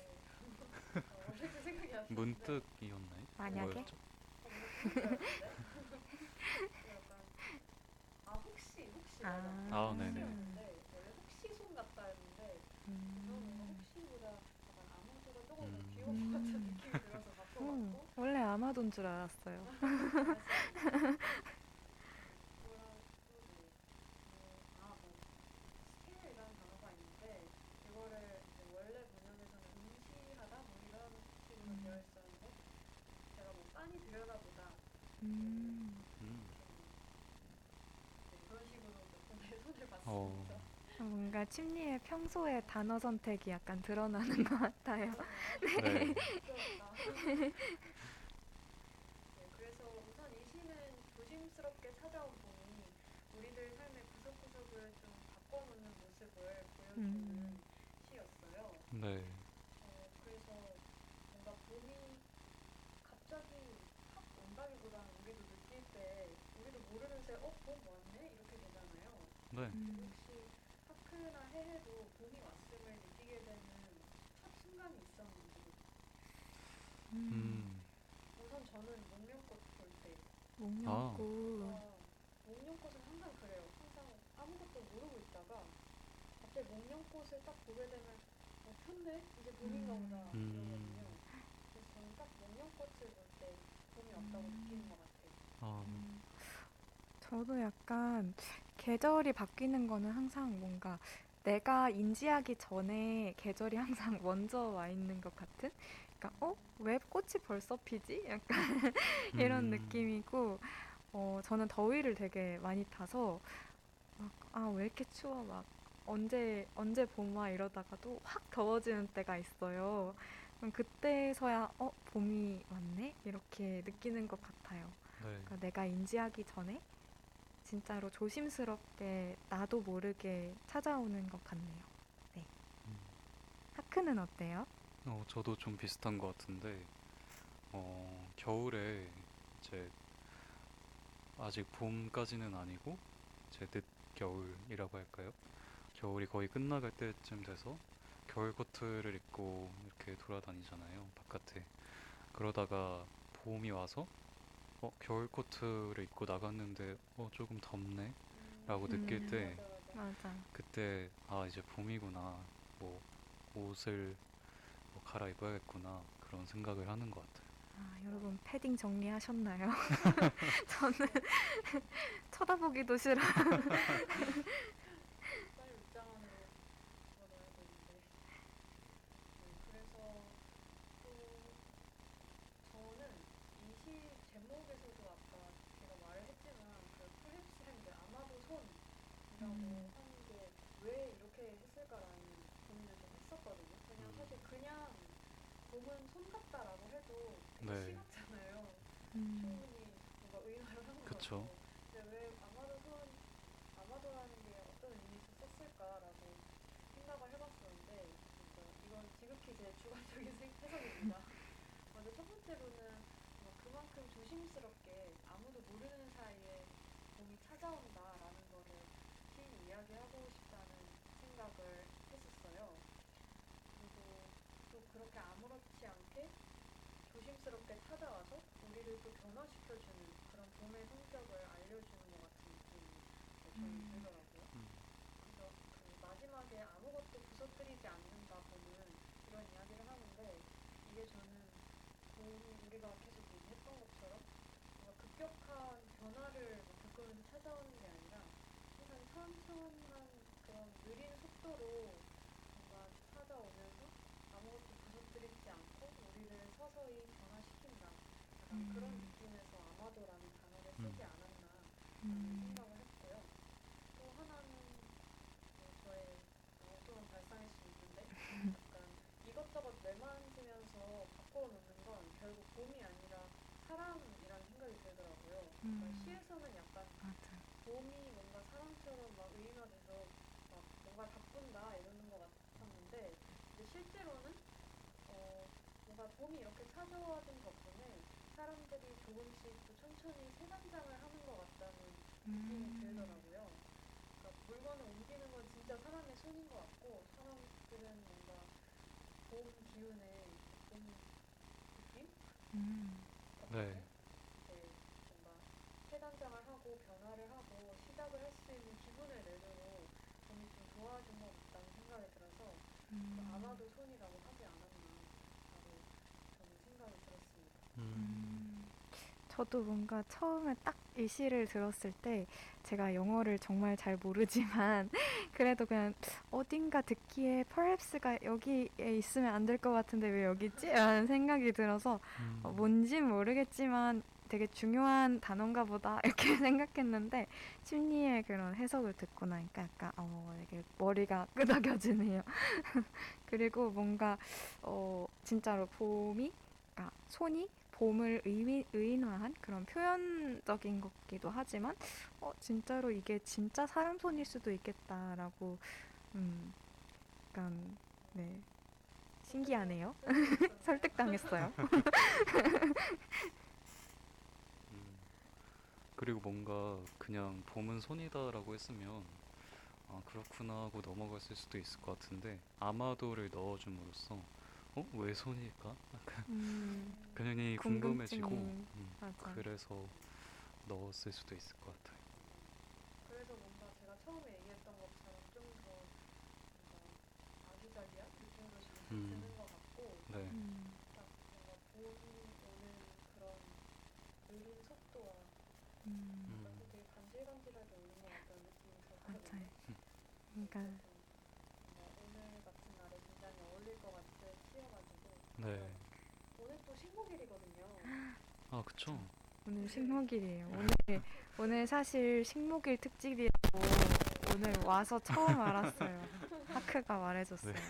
어, 원래 그 생각이 안 나는데 문득이었나요? 만약에? 뭐였죠? (laughs) 아 혹시 혹시 아. 아, 네네. 혹시였는데 원래 혹시 손 같다 했는데 저는 뭔가 음. 혹시보다 약간 아마도가 조금 음. 더 귀여운 것 같은 느낌이 들어서 음, 원래 아마도인 줄 알았어요. (laughs) 스케일이라는 단어가 있는데 이거를 이제 원래 문헌에서는 응시하다 뭐 이런 식으로 되어 있었는데 제가 뭐 빤히 들여다보다 음. 음. 네, 그런 식으로 몇 군데 손을 어. 봤습니다. 뭔가 침리의 평소의 단어 선택이 약간 드러나는 것 같아요. (laughs) 네. 네, 그래서 우선 이 시는 조심스럽게 찾아온 봄이 우리들 삶의 구석구석을 좀 바꿔놓는 모습을 보여주는 음. 시였어요. 네. 어, 그래서 뭔가 봄이 갑자기 확 온다기보다는 우리도 느낄 때 우리도 모르는 새에 어? 봄 왔네? 이렇게 되잖아요. 네. 음. 혹시 파크나 해외도 봄이 왔음을 느끼게 되는 첫 순간이 있었는지 음. 음. 우선 저는 목련꽃 볼 때 목련꽃. 어, 목련꽃은 항상 그래요. 항상 아무것도 모르고 있다가 갑자기 목련꽃을 딱 보게 되면 어, 폈네? 이제 봄인가 보다 음. 이러거든요. 그래서 저는 딱 목련꽃을 볼 때 봄이 왔다고 음. 느끼는 것 같아요. 아, 음. 저도 약간 계절이 바뀌는 거는 항상 뭔가 내가 인지하기 전에 계절이 항상 (laughs) 먼저 와 있는 것 같은? 그러니까 어? 왜 꽃이 벌써 피지? 약간 (laughs) 이런 음. 느낌이고 어, 저는 더위를 되게 많이 타서 막, 아, 왜 이렇게 추워? 막 언제 언제 봄아 이러다가도 확 더워지는 때가 있어요. 그럼 그때서야 어, 봄이 왔네? 이렇게 느끼는 것 같아요. 그러니까 내가 인지하기 전에 진짜로 조심스럽게 나도 모르게 찾아오는 것 같네요. 네. 음. 하크는 어때요? 어, 저도 좀 비슷한 것 같은데, 어, 겨울에 이제 아직 봄까지는 아니고, 이제 늦겨울이라고 할까요? 겨울이 거의 끝나갈 때쯤 돼서 겨울 코트를 입고 이렇게 돌아다니잖아요, 바깥에. 그러다가 봄이 와서, 어, 겨울 코트를 입고 나갔는데, 어, 조금 덥네? 라고 느낄 음. 때, 맞아. 그때, 아, 이제 봄이구나. 뭐, 옷을 뭐 갈아입어야겠구나. 그런 생각을 하는 것 같아요. 아, 여러분 패딩 정리하셨나요? (laughs) 저는 (laughs) 쳐다보기도 싫어. (laughs) 빨리 옷장 안으로 집어넣어야 되는데. 네, 그래서 또 저는 이 시 제목에서도 아까 제가 말을 했지만 그 프랩스인데 아마도 손이라고 음. 하는 게 왜 이렇게 했을까라는 고민을 좀 했었거든요. 그냥 음. 사실 그냥 봄은 손 같다라고 해도 네. 심각잖아요. 음, 충분히 뭔가 의인화를 하는 거 그쵸. 같고 근데 왜 아마도 손 아마도라는 게 어떤 의미에서 썼을까라고 생각을 해봤었는데 그러니까 이건 지극히 제 주관적인 생- 해석입니다. (laughs) 먼저 첫 번째로는 뭔가 그만큼 조심스럽게 아무도 모르는 사이에 봄이 찾아온다라는 거를 시인이 이야기하고 싶다는 생각을 했었어요. 그리고 또 그렇게 아무렇지 않게 조심스럽게 찾아와서 우리를 또 변화시켜주는 그런 봄의 성격을 알려주는 것 같은 느낌이 저는 음. 들더라고요. 음. 그래서 그 마지막에 아무것도 부서뜨리지 않는다 봄은 이런 이야기를 하는데 이게 저는 봄이 우리가 계속 얘기했던 것처럼 뭔가 급격한 변화를 뭐 겪으면서 찾아오는 게 아니라 항상 천천한 그런 느린 속도로 뭔가 찾아오면서 아무것도 부서뜨리지 않고 우리를 서서히 변화시킨다. 약간 그런 음. 느낌에서 아마도라는 단어를 음. 쓰지 않았나라는 음, 생각을 했고요. 또 하나는 뭐 저의 엉뚱한 발상일 수 있는데 약간 이것저것 내만지면서 바꿔놓는 건 결국 봄이 아니라 사람이라는 생각이 들더라고요. 그러니까 음. 시에서는 약간 맞아. 봄이 뭔가 사람처럼 막 의인화돼서 막 뭔가 바꾼다 이러는 것 같았는데 실제로는 봄이 이렇게 찾아와준 덕분에 사람들이 조금씩 또 천천히 세단장을 하는 것 같다는 느낌이 음, 들더라고요. 그러니까 물건을 옮기는 건 진짜 사람의 손인 것 같고 사람들은 뭔가 봄 기운의 봄 느낌? 음, 네. 뭔가 세단장을 하고 변화를 하고 시작을 할 수 있는 기분을 내도록 봄이 좀 도와준 것 같다는 생각이 들어서 음. 아마도 손이라고 하지 않았나라고 저는 생각이 들었습니다. 음. 음, 저도 뭔가 처음에 딱 이 시를 들었을 때 제가 영어를 정말 잘 모르지만 (laughs) 그래도 그냥 어딘가 듣기에 perhaps가 여기에 있으면 안 될 것 같은데 왜 여기 있지? 라는 생각이 들어서 음. 어, 뭔진 모르겠지만 되게 중요한 단어인가 보다 (laughs) 이렇게 생각했는데 심리의 그런 해석을 듣고 나니까 약간 어 이게 머리가 (laughs) 끄덕여지네요. 그리고 뭔가 어 진짜로 봄이 그러니까 손이 봄을 의미, 의인화한 그런 표현적인 것기도 하지만 어 진짜로 이게 진짜 사람 손일 수도 있겠다라고 음 약간 네 신기하네요. (laughs) 설득당했어요. 음. 그리고 뭔가 그냥 봄은 손이다라고 했으면 아 그렇구나 하고 넘어갔을 수도 있을 것 같은데 아마도를 넣어줌으로써 어? 왜 손일까? 약간 음, 궁금해지고 궁금증이 음, 맞아. 그래서 넣었을 수도 있을 것 같아요. 그래서 뭔가 제가 처음에 얘기했던 것처럼 좀 더 아기자기한 느낌도 좀 음. 드는 것 같고 네. 음, 딱 뭔가 봄이 오는 그런 느린 속도와 음, 음. 또 되게 간질간질하게 오는 것 같다는 느낌이 맞아요. 들거든요. 그러니까 뭔가 오늘 같은 날에 굉장히 어울릴 것 같은 시여가지고 네. 오늘 또 식목일이거든요. 아 그쵸. 오늘 식목일이에요. 오늘 오늘 사실 식목일 특집이라고 오늘 와서 처음 (laughs) 알았어요. 하크가 말해줬어요. 네.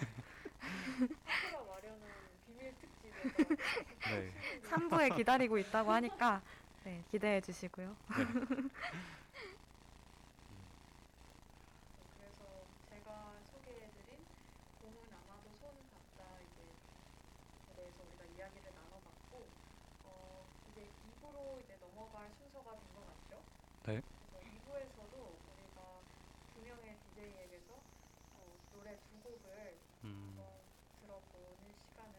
하루가 마련한 비밀 특집에서 네. 3부에 기다리고 있다고 하니까 네, 기대해 주시고요. 그래서 제가 소개해드린 봄은 아마도 손 같다 이제 대해서 우리가 이야기를 나눠봤고 어, 이제 2부로 이제 넘어갈 순서가 된 것 같죠? 네. 그래서 2부에서도 우리가 두 명의 DJ에게서 어, 노래 두 곡을 음, 한번 들어보는 시간을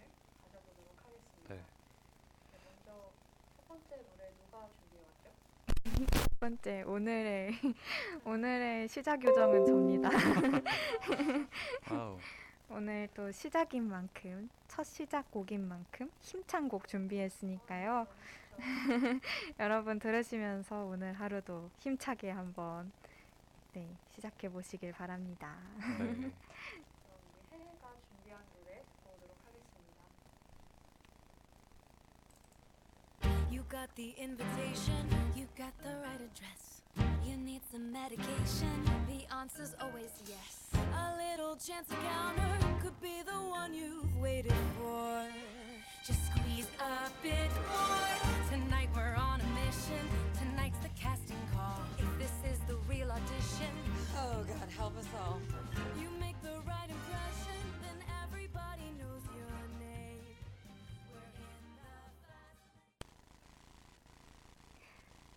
가져보도록 하겠습니다. 네. 네, 먼저 첫 번째 노래 누가 준비해왔죠? 첫 번째 오늘의 (laughs) 오늘의 시작 요정은 접니다. (laughs) 오늘 또 시작인 만큼 첫 시작곡인 만큼 힘찬 곡 준비했으니까요. (laughs) 여러분 들으시면서 오늘 하루도 힘차게 한번 네, 시작해 보시길 바랍니다. 네. You got the invitation, you got the right address. You need some medication, the answer's always yes. A little chance encounter could be the one you've waited for. Just squeeze a bit more. Tonight we're on a mission, tonight's the casting call. If this is the real audition, Oh, God, help us all.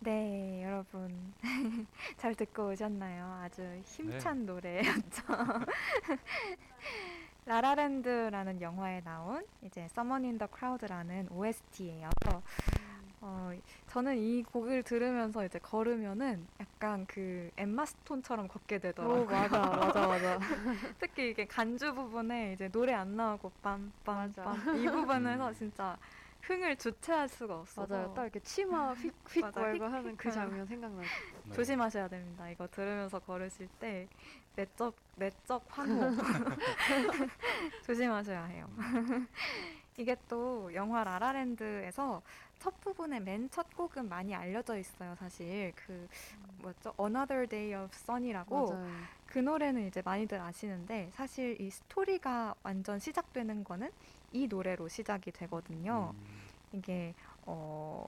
네, 여러분 (laughs) 잘 듣고 오셨나요? 아주 힘찬 노래였죠. (laughs) 라라랜드라는 영화에 나온 이제 Someone in the Crowd라는 OST예요. 어, 저는 이 곡을 들으면서 이제 걸으면은 약간 그 엠마 스톤처럼 걷게 되더라고요. 오 맞아 맞아 맞아. (laughs) 특히 이게 간주 부분에 이제 노래 안 나오고. 빰빰빰 이 부분에서 음. 진짜 흥을 주체할 수가 없어서 맞아요. 딱 이렇게 치마 (laughs) 휙휙 휙, 하는 그휙 장면 생각나요. 네. 조심하셔야 됩니다. 이거 들으면서 걸으실 때 내적 내적 환호 (laughs) (laughs) 조심하셔야 해요. 이게 또 영화 라라랜드에서 첫 부분의 맨 첫 곡은 많이 알려져 있어요. 사실 그 뭐였죠? Another Day of Sun이라고 맞아요. 그 노래는 이제 많이들 아시는데 사실 이 스토리가 완전 시작되는 거는 이 노래로 시작이 되거든요. 음, 이게 어,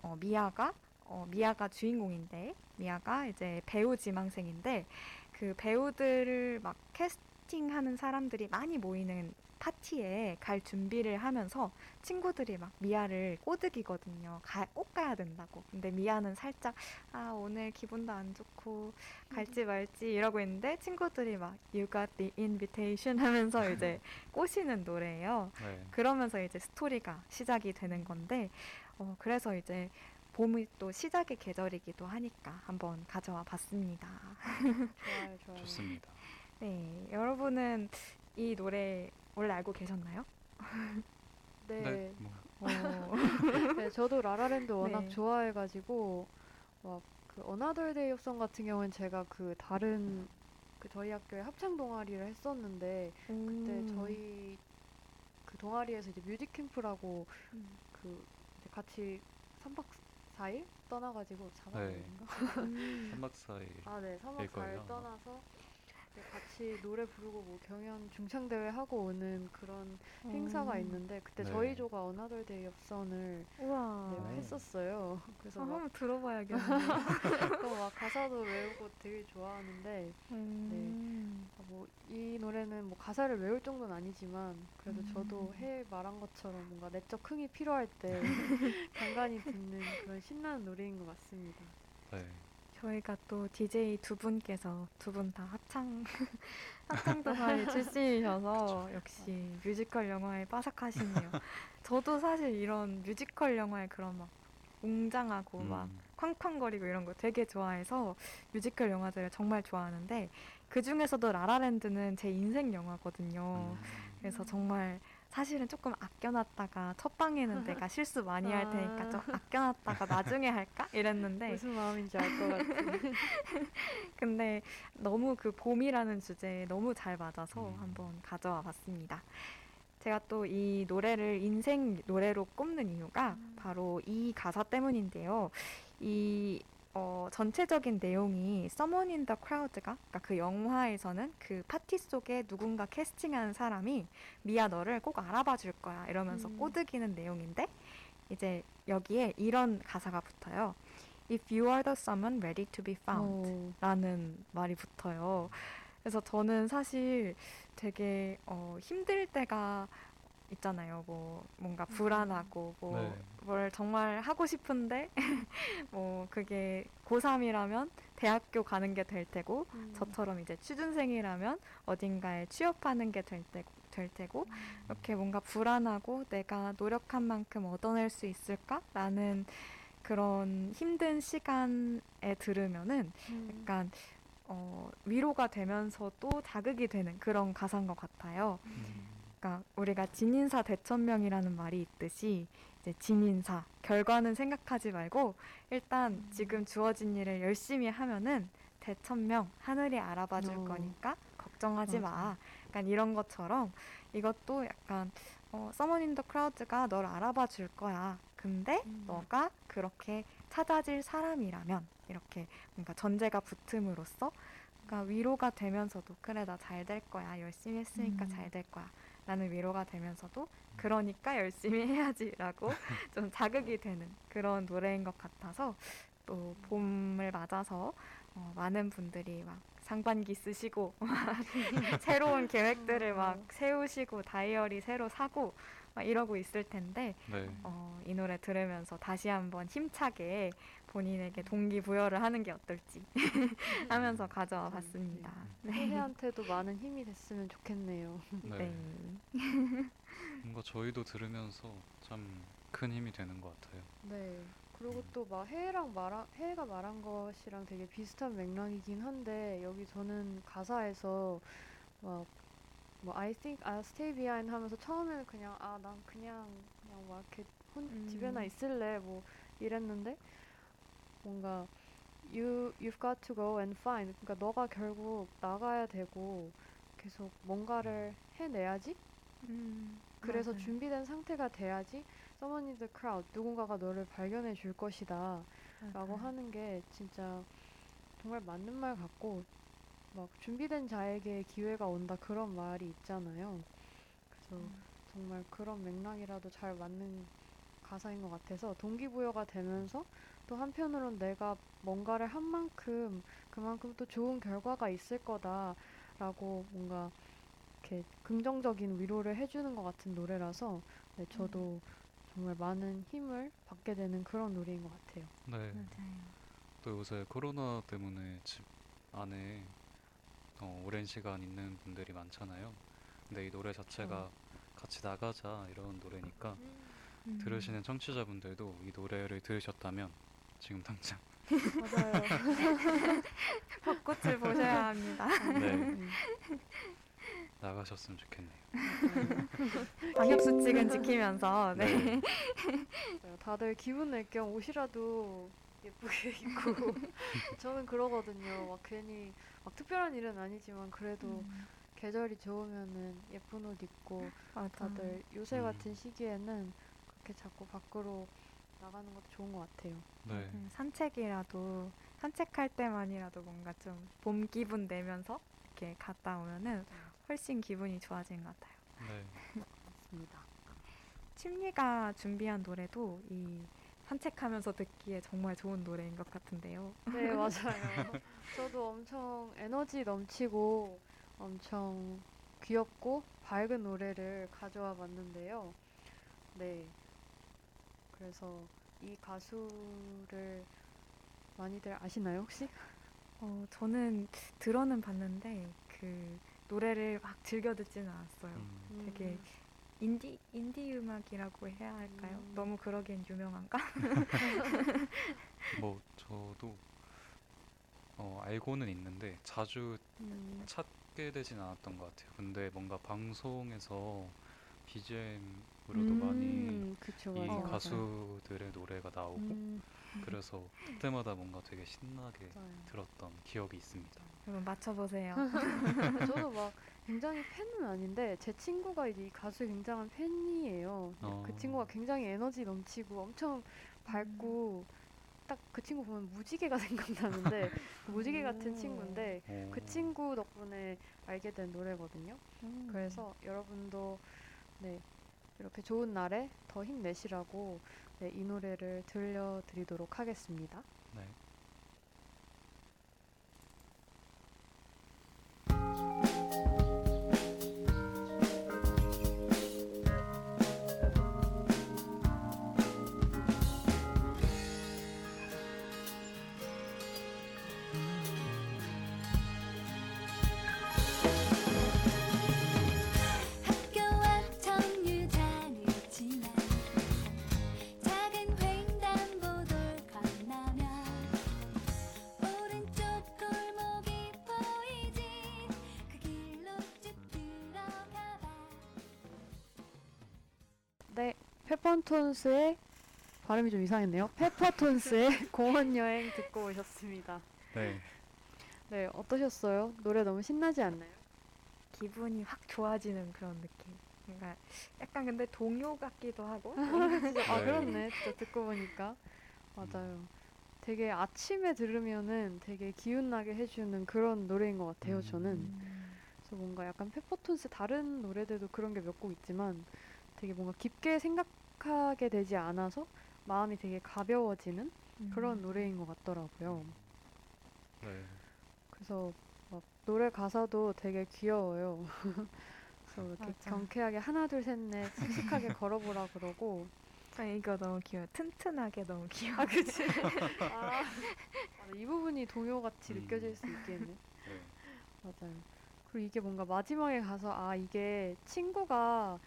어, 미아가 어, 미아가 주인공인데 미아가 이제 배우 지망생인데 그 배우들을 막 캐스팅하는 사람들이 많이 모이는 파티에 갈 준비를 하면서 친구들이 막 미아를 꼬드기거든요. 가, 꼭 가야 된다고. 근데 미아는 살짝 아 오늘 기분도 안 좋고 갈지 말지 이러고 있는데 친구들이 막 You got the invitation (laughs) 하면서 이제 (laughs) 꼬시는 노래예요. 네. 그러면서 이제 스토리가 시작이 되는 건데 어, 그래서 이제 봄이 또 시작의 계절이기도 하니까 한번 가져와 봤습니다. (laughs) 좋아요 좋아요. 좋습니다. 네, 여러분은 이 노래 원래 알고 계셨나요? (laughs) 네. 네, 뭐, 어, (laughs) 네, 저도 La La Land 워낙 네. 좋아해가지고 막 그 Another Day of Sun 같은 경우는 제가 그 다른 그 저희 학교에 합창 동아리를 했었는데 그때 음. 저희 그 동아리에서 이제 뮤직 캠프라고 음. 그 이제 같이 3박 4일 떠나가지고 4박 네. 5일인가? 음. 3박 4일. 아, 네. 3박 일 4일 거예요. 떠나서 같이 노래 부르고 뭐 경연 중창대회 하고 오는 그런 행사가 음. 있는데 그때 네. 저희 조가 Another Day of Sun을 우와. 네, 했었어요. (laughs) 아, 그래서 막, 한번 들어봐야겠네요. (laughs) 또막 가사도 외우고 되게 좋아하는데 음. 뭐이 노래는 뭐 가사를 외울 정도는 아니지만 그래도 저도 음. 해 말한 것처럼 뭔가 내적 흥이 필요할 때 (laughs) 간간히 듣는 그런 신나는 노래인 것 같습니다. 네. 저희가 또 DJ 두 분께서 두 분 다 합창 (laughs) 합창 동아리 출신이셔서 역시 뮤지컬 영화에 빠삭하시네요. (laughs) 저도 사실 이런 뮤지컬 영화의 그런 막 웅장하고 막 음, 쾅쾅거리고 이런 거 되게 좋아해서 뮤지컬 영화들을 정말 좋아하는데 그 중에서도 La La Land는 제 인생 영화거든요. 음, 그래서 정말 사실은 조금 아껴놨다가 첫 방에는 내가 실수 많이 할 테니까 좀 아껴놨다가 나중에 할까 이랬는데 (laughs) 무슨 마음인지 알 것 같아요. (laughs) 근데 너무 그 봄이라는 주제에 너무 잘 맞아서 음. 한번 가져와 봤습니다. 제가 또 이 노래를 인생 노래로 꼽는 이유가 바로 이 가사 때문인데요. 이 어, 전체적인 내용이 Someone in the Crowd가 그러니까 그 영화에서는 그 파티 속에 누군가 캐스팅하는 사람이 미아 너를 꼭 알아봐 줄 거야 이러면서 음. 꼬드기는 내용인데 이제 여기에 이런 가사가 붙어요. If you are the someone ready to be found 어, 라는 말이 붙어요. 그래서 저는 사실 되게 어, 힘들 때가 있잖아요. 뭐 뭔가 불안하고 뭐 네. 뭘 정말 하고 싶은데 (laughs) 뭐 그게 고3이라면 대학교 가는 게 될 테고 음. 저처럼 이제 취준생이라면 어딘가에 취업하는 게 될 테고 될 테고 이렇게 뭔가 불안하고 내가 노력한 만큼 얻어낼 수 있을까라는 그런 힘든 시간에 들으면은 음. 약간 어, 위로가 되면서도 자극이 되는 그런 가사인 것 같아요. 음. 그러니까 우리가 진인사 대천명이라는 말이 있듯이 이제 진인사 결과는 생각하지 말고 일단 지금 주어진 일을 열심히 하면은 대천명 하늘이 알아봐 줄 어. 거니까 걱정하지 마. 맞아. 약간 이런 것처럼 이것도 약간 어, Someone in the Crowd가 널 알아봐 줄 거야. 근데 음. 너가 그렇게 찾아질 사람이라면 이렇게 뭔가 전제가 붙음으로써 그러니까 위로가 되면서도 그래 나 잘 될 거야 열심히 했으니까 음. 잘될 거야 라는 위로가 되면서도 그러니까 열심히 (laughs) 해야지라고 (laughs) 좀 자극이 되는 그런 노래인 것 같아서 또 봄을 맞아서 어, 많은 분들이 막 상반기 쓰시고 (laughs) 새로운 계획들을 막 세우시고 다이어리 새로 사고 막 이러고 있을 텐데 네. 어, 이 노래 들으면서 다시 한번 힘차게 본인에게 동기부여를 하는 게 어떨지 (laughs) 하면서 가져와 봤습니다. 네. 세혜한테도 많은 힘이 됐으면 좋겠네요. 네. 네. (laughs) 뭔가 저희도 들으면서 참 큰 힘이 되는 것 같아요. 네. 그리고 또막 혜혜랑 말한 혜혜가 말한 것이랑 되게 비슷한 맥락이긴 한데 여기 저는 가사에서 막 뭐 I think I'll stay behind 하면서 처음에는 그냥 아 난 그냥 그냥 막 이렇게 혼 음. 집에나 있을래 뭐 이랬는데 뭔가 you you've got to go and find 그러니까 너가 결국 나가야 되고 계속 뭔가를 해내야지 음, 그래서 맞아요. 준비된 상태가 돼야지 someone in the crowd 누군가가 너를 발견해 줄 것이다 라고 맞아요. 하는 게 진짜 정말 맞는 말 같고 막 준비된 자에게 기회가 온다 그런 말이 있잖아요 그래서 음. 정말 그런 맥락이라도 잘 맞는 가사인 것 같아서 동기부여가 되면서 또 한편으론 내가 뭔가를 한 만큼 그만큼 또 좋은 결과가 있을 거다라고 뭔가 이렇게 긍정적인 위로를 해주는 것 같은 노래라서 네, 저도 정말 많은 힘을 받게 되는 그런 노래인 것 같아요. 네. 맞아요. 또 요새 코로나 때문에 집 안에 어, 오랜 시간 있는 분들이 많잖아요. 근데 이 노래 자체가 같이 나가자 이런 노래니까 음. 들으시는 청취자분들도 이 노래를 들으셨다면 지금 당장 맞아요. (laughs) 벚꽃을 보셔야 합니다. 네, 음, 나가셨으면 좋겠네요. 방역 수칙은 지키면서 네. 네. 다들 기분 낼 겸 옷이라도 예쁘게 입고 (laughs) 저는 그러거든요. 막 괜히 막 특별한 일은 아니지만 그래도 음, 계절이 좋으면은 예쁜 옷 입고 맞아. 다들 요새 음. 같은 시기에는 그렇게 자꾸 밖으로 나가는 것도 좋은 것 같아요. 네. 음, 산책이라도 산책할 때만이라도 뭔가 좀 봄 기분 내면서 이렇게 갔다 오면은 훨씬 기분이 좋아지는 것 같아요. 네. (laughs) 맞습니다. 침리가 준비한 노래도 이 산책하면서 듣기에 정말 좋은 노래인 것 같은데요. 네 (laughs) 맞아요. 저도 엄청 에너지 넘치고 엄청 귀엽고 밝은 노래를 가져와 봤는데요. 네. 그래서 이 가수를 많이들 아시나요 혹시? 어, 저는 들어는 봤는데 그 노래를 막 즐겨 듣지는 않았어요. 음, 되게 인디 인디 음악이라고 해야 할까요? 음. 너무 그러기엔 유명한가? 뭐 저도 어, 알고는 있는데 자주 음, 찾게 되진 않았던 것 같아요. 근데 뭔가 방송에서 BGM 으로도 많이 음, 그쵸 이 맞아요. 가수들의 노래가 나오고 음, 그래서 그때마다 뭔가 되게 신나게 맞아요. 들었던 기억이 있습니다. 여러분 맞춰보세요. (laughs) 저도 막 굉장히 팬은 아닌데 제 친구가 이제 이 가수의 굉장한 팬이에요. 어. 그 친구가 굉장히 에너지 넘치고 엄청 밝고 딱그 친구 보면 무지개가 (laughs) 생각나는데 그 무지개 같은 오. 친구인데 오. 그 친구 덕분에 알게 된 노래거든요. 음. 그래서 여러분도 네 이렇게 좋은 날에 더 힘내시라고 네, 이 노래를 들려드리도록 하겠습니다. 네. 페퍼톤스의 발음이 좀 이상했네요. 페퍼톤스의 (laughs) 공원 여행 듣고 오셨습니다. 네. 네, 어떠셨어요? 노래 너무 신나지 않나요? 기분이 확 좋아지는 그런 느낌. 뭔가 약간 근데 동요 같기도 하고. (laughs) 아 네. 그렇네, 진짜 듣고 보니까 맞아요. 되게 아침에 들으면은 되게 기운 나게 해주는 그런 노래인 것 같아요. 음. 저는 그래서 뭔가 약간 페퍼톤스 다른 노래들도 그런 게 몇 곡 있지만 되게 뭔가 깊게 생각 하게 되지 않아서 마음이 되게 가벼워지는 음. 그런 노래인 것 같더라고요. 네. 그래서 막 노래 가사도 되게 귀여워요. (laughs) 그래서 이렇게 맞아. 경쾌하게 하나 둘 셋 넷 씩씩하게 (laughs) 걸어보라 그러고 아, 이거 너무 귀여워. 튼튼하게 너무 귀여워. 아 그치 (laughs) 아, 이 부분이 동요같이 음. 느껴질 수 있겠네 네. 맞아요 그리고 이게 뭔가 마지막에 가서 아 이게 친구가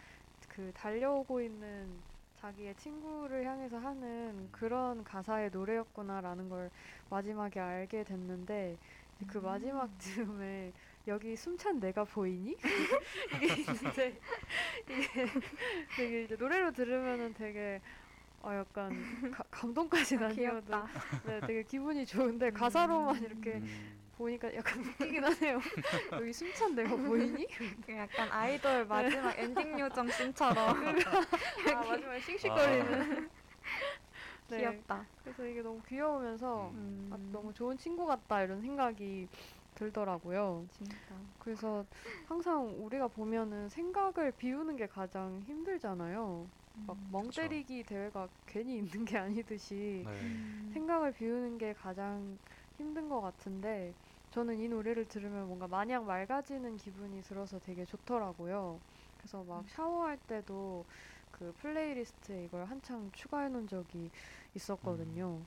그 달려오고 있는 자기의 친구를 향해서 하는 그런 가사의 노래였구나라는 걸 마지막에 알게 됐는데 그 마지막 즈음에 여기 숨찬 내가 보이니? (laughs) 이게 이제 이게 되게 이제 노래로 들으면은 되게 아 약간 가- 감동까지 나뉘어도 귀엽다. 네, 되게 기분이 좋은데 가사로만 이렇게 음, 보니까 약간 웃기긴 하네요. (laughs) 여기 숨찬 내가 보이니? 그 약간 아이돌 마지막 엔딩 요정 씬처럼 아 마지막에 씩씩거리는. (laughs) 네, 귀엽다. 그래서 이게 너무 귀여우면서 음. 아, 너무 좋은 친구 같다 이런 생각이 들더라고요. 진짜. 그래서 항상 우리가 보면은 생각을 비우는 게 가장 힘들잖아요. 막멍 그쵸. 때리기 대회가 괜히 있는 게 아니듯이 네. 음. 생각을 비우는 게 가장 힘든 것 같은데 저는 이 노래를 들으면 뭔가 마냥 맑아지는 기분이 들어서 되게 좋더라고요. 그래서 막 샤워할 때도 그 플레이리스트에 이걸 한창 추가해 놓은 적이 있었거든요.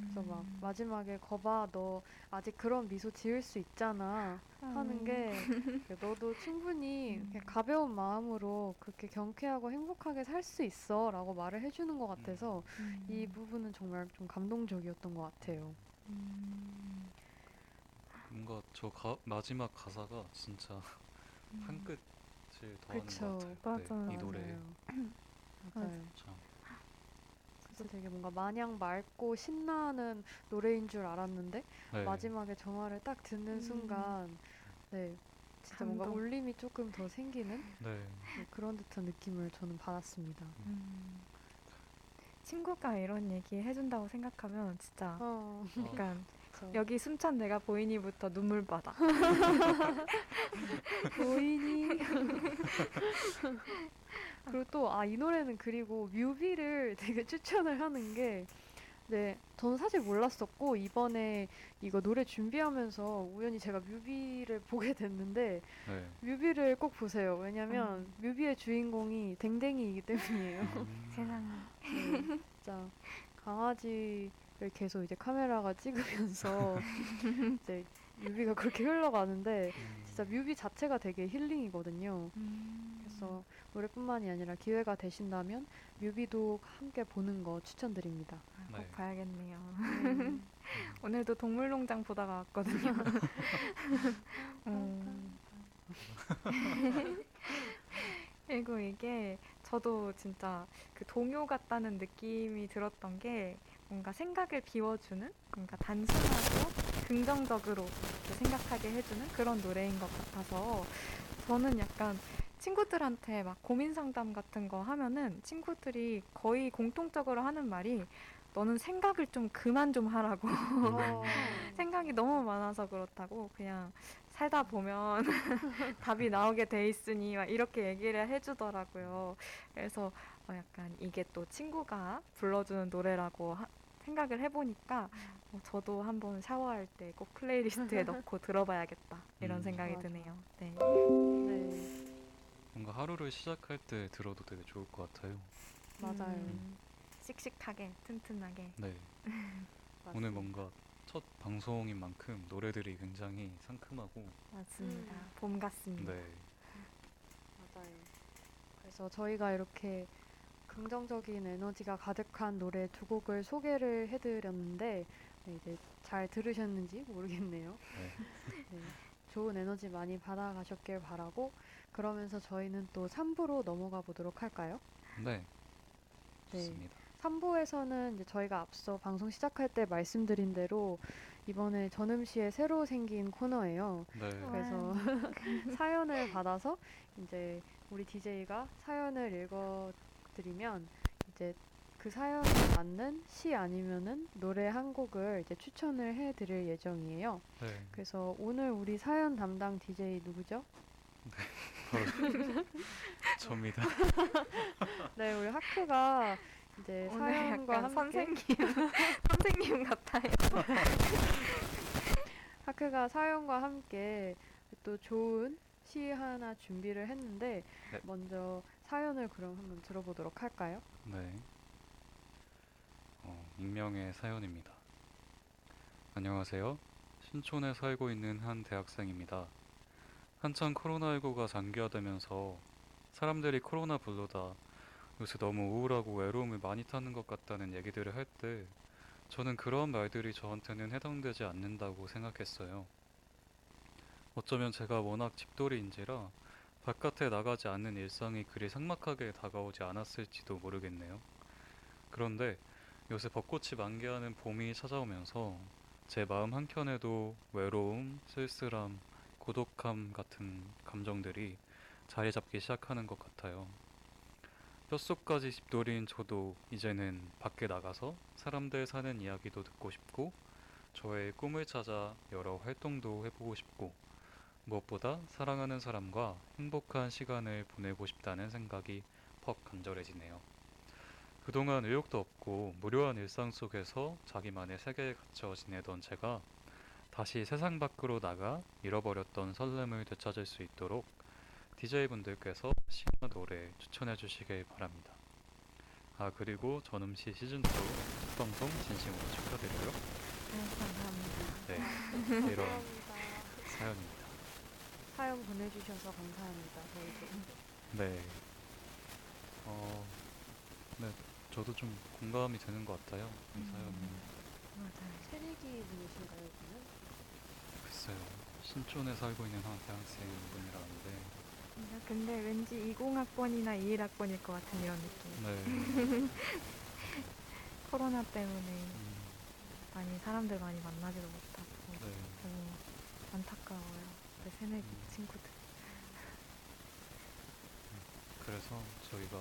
그래서 막 음. 마지막에 거봐 너 아직 그런 미소 지을 수 있잖아 하는 게 (laughs) 너도 충분히 가벼운 마음으로 그렇게 경쾌하고 행복하게 살 수 있어 라고 말을 해주는 것 같아서 음. 이 부분은 정말 좀 감동적이었던 것 같아요. 음. 뭔가 저 가, 마지막 가사가 진짜 한 끗을 더하는 그쵸. 것 같아요. 맞아요. 네, 이 노래 맞아요. 참. 그래서 되게 뭔가 마냥 맑고 신나는 노래인 줄 알았는데 네. 마지막에 정화를 딱 듣는 음. 순간 네 진짜 뭔가 감동. 울림이 조금 더 생기는 네. 네, 그런 듯한 느낌을 저는 받았습니다. 음. 친구가 이런 얘기 해준다고 생각하면 진짜 어, 약간 저 여기 숨찬 내가 보이니부터 눈물 받아. (laughs) 보이니? (laughs) 그리고 또 아 이 노래는 그리고 뮤비를 (laughs) 되게 추천을 하는 게 네, 저는 사실 몰랐었고 이번에 이거 노래 준비하면서 우연히 제가 뮤비를 보게 됐는데 네. 뮤비를 꼭 보세요. 왜냐면 뮤비의 주인공이 댕댕이이기 때문이에요. 음, 세상에. 네, 진짜 강아지를 계속 이제 카메라가 찍으면서 (laughs) 이제 뮤비가 그렇게 흘러가는데 음, 진짜 뮤비 자체가 되게 힐링이거든요. 음. 그래서 노래뿐만이 아니라 기회가 되신다면 뮤비도 함께 보는 거 추천드립니다. 아, 꼭 네. 봐야겠네요. 음, (laughs) 오늘도 동물농장 보다가 왔거든요. (laughs) 음. 그리고 이게 저도 진짜 그 동요 같다는 느낌이 들었던 게 뭔가 생각을 비워주는 뭔가 단순하고 긍정적으로 생각하게 해주는 그런 노래인 것 같아서 저는 약간 친구들한테 막 고민 상담 같은 거 하면은 친구들이 거의 공통적으로 하는 말이 너는 생각을 좀 그만 좀 하라고 어, (laughs) 생각이 너무 많아서 그렇다고 그냥 살다 보면 (laughs) 답이 나오게 돼 있으니 막 이렇게 얘기를 해주더라고요. 그래서 어, 약간 이게 또 친구가 불러주는 노래라고 하- 생각을 해보니까 어, 저도 한번 샤워할 때 꼭 플레이리스트에 (laughs) 넣고 들어봐야겠다 이런 음. 생각이 맞아. 드네요. 네. 네, 뭔가 하루를 시작할 때 들어도 되게 좋을 것 같아요. 맞아요. 음, 씩씩하게 튼튼하게. 네. (laughs) 오늘 뭔가 첫 방송인 만큼 노래들이 굉장히 상큼하고 맞습니다. 음. 봄 같습니다. 네. 맞아요. 그래서 저희가 이렇게 긍정적인 에너지가 가득한 노래 두 곡을 소개를 해드렸는데 네, 이제 잘 들으셨는지 모르겠네요. 네. 네, 좋은 에너지 많이 받아가셨길 바라고 그러면서 저희는 또 3부로 넘어가 보도록 할까요? 네. 네. 좋습니다. 3부에서는 이제 저희가 앞서 방송 시작할 때 말씀드린 대로 이번에 전음 씨의 새로 생긴 코너예요. 네. 그래서 (laughs) 사연을 받아서 이제 우리 DJ가 사연을 읽어 드리면 이제 그 사연에 맞는 시 아니면은 노래 한 곡을 이제 추천을 해 드릴 예정이에요. 네. 그래서 오늘 우리 사연 담당 DJ 누구죠? 바로 접니다. (laughs) 네, 우리 하크가 이제 오늘 사연과 약간 함께 선생님 (laughs) 선생님 같아요. (laughs) 하크가 사연과 함께 또 좋은 시 하나 준비를 했는데 네. 먼저 사연을 그럼 한번 들어보도록 할까요? 네. 어, 익명의 사연입니다. 안녕하세요. 신촌에 살고 있는 한 대학생입니다. 한창 코로나19가 장기화되면서 사람들이 코로나 블루다. 요새 너무 우울하고 외로움을 많이 타는 것 같다는 얘기들을 할 때 저는 그런 말들이 저한테는 해당되지 않는다고 생각했어요. 어쩌면 제가 워낙 집돌이인지라 바깥에 나가지 않는 일상이 그리 삭막하게 다가오지 않았을지도 모르겠네요. 그런데 요새 벚꽃이 만개하는 봄이 찾아오면서 제 마음 한켠에도 외로움, 쓸쓸함, 고독함 같은 감정들이 자리 잡기 시작하는 것 같아요. 뼛속까지 집돌이인 저도 이제는 밖에 나가서 사람들 사는 이야기도 듣고 싶고 저의 꿈을 찾아 여러 활동도 해보고 싶고 무엇보다 사랑하는 사람과 행복한 시간을 보내고 싶다는 생각이 퍽 간절해지네요. 그동안 의욕도 없고 무료한 일상 속에서 자기만의 세계에 갇혀 지내던 제가 다시 세상 밖으로 나가 잃어버렸던 설렘을 되찾을 수 있도록 DJ분들께서 시나 노래 추천해 주시길 바랍니다. 아 그리고 전음시 시즌2 첫 방송 진심으로 축하드려요. 감사합니다. 네, 이런. (laughs) 사연입니다. 사연 보내주셔서 감사합니다. 저희도. 네. 어, 네, 저도 좀 공감이 되는 것 같아요. 이 음. 사연은. 맞아요. 새내기 분이신가요, 그는? 글쎄요. 신촌에 살고 있는 한 대학생 분이라는데, 근데 왠지 20학번이나 21학번일 것 같은 이런 느낌. 네. (laughs) 코로나 때문에 음, 많이 사람들 많이 만나지도 못하고 네. 너무 안타까워요. 그 새내기 음. 친구들. 그래서 저희가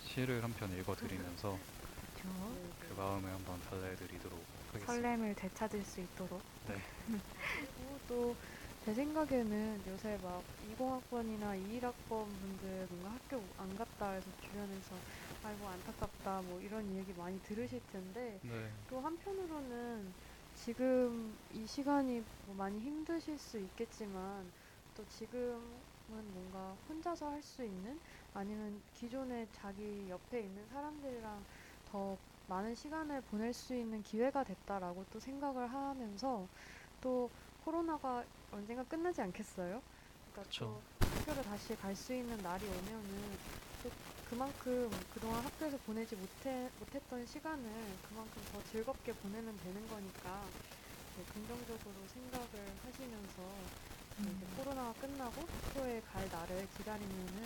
시를 한 편 읽어드리면서 저그 마음을 한번 달래드리도록 하겠습니다. 설렘을 되찾을 수 있도록 네. (laughs) 그리고 또 제 생각에는 요새 막 20학번이나 21학번 분들 뭔가 학교 안 갔다 해서 주변에서 아이고 안타깝다 뭐 이런 얘기 많이 들으실 텐데 네. 또 한편으로는 지금 이 시간이 뭐 많이 힘드실 수 있겠지만 또 지금은 뭔가 혼자서 할 수 있는 아니면 기존에 자기 옆에 있는 사람들이랑 더 많은 시간을 보낼 수 있는 기회가 됐다라고 또 생각을 하면서 또 코로나가 언젠가 끝나지 않겠어요? 그러니까 그쵸. 또 학교를 다시 갈 수 있는 날이 오면은 또 그만큼 그동안 학교에서 보내지 못해, 못했던 시간을 그만큼 더 즐겁게 보내면 되는 거니까 네, 긍정적으로 생각을 하시면서 네, 이제 음. 코로나가 끝나고 학교에 갈 날을 기다리면은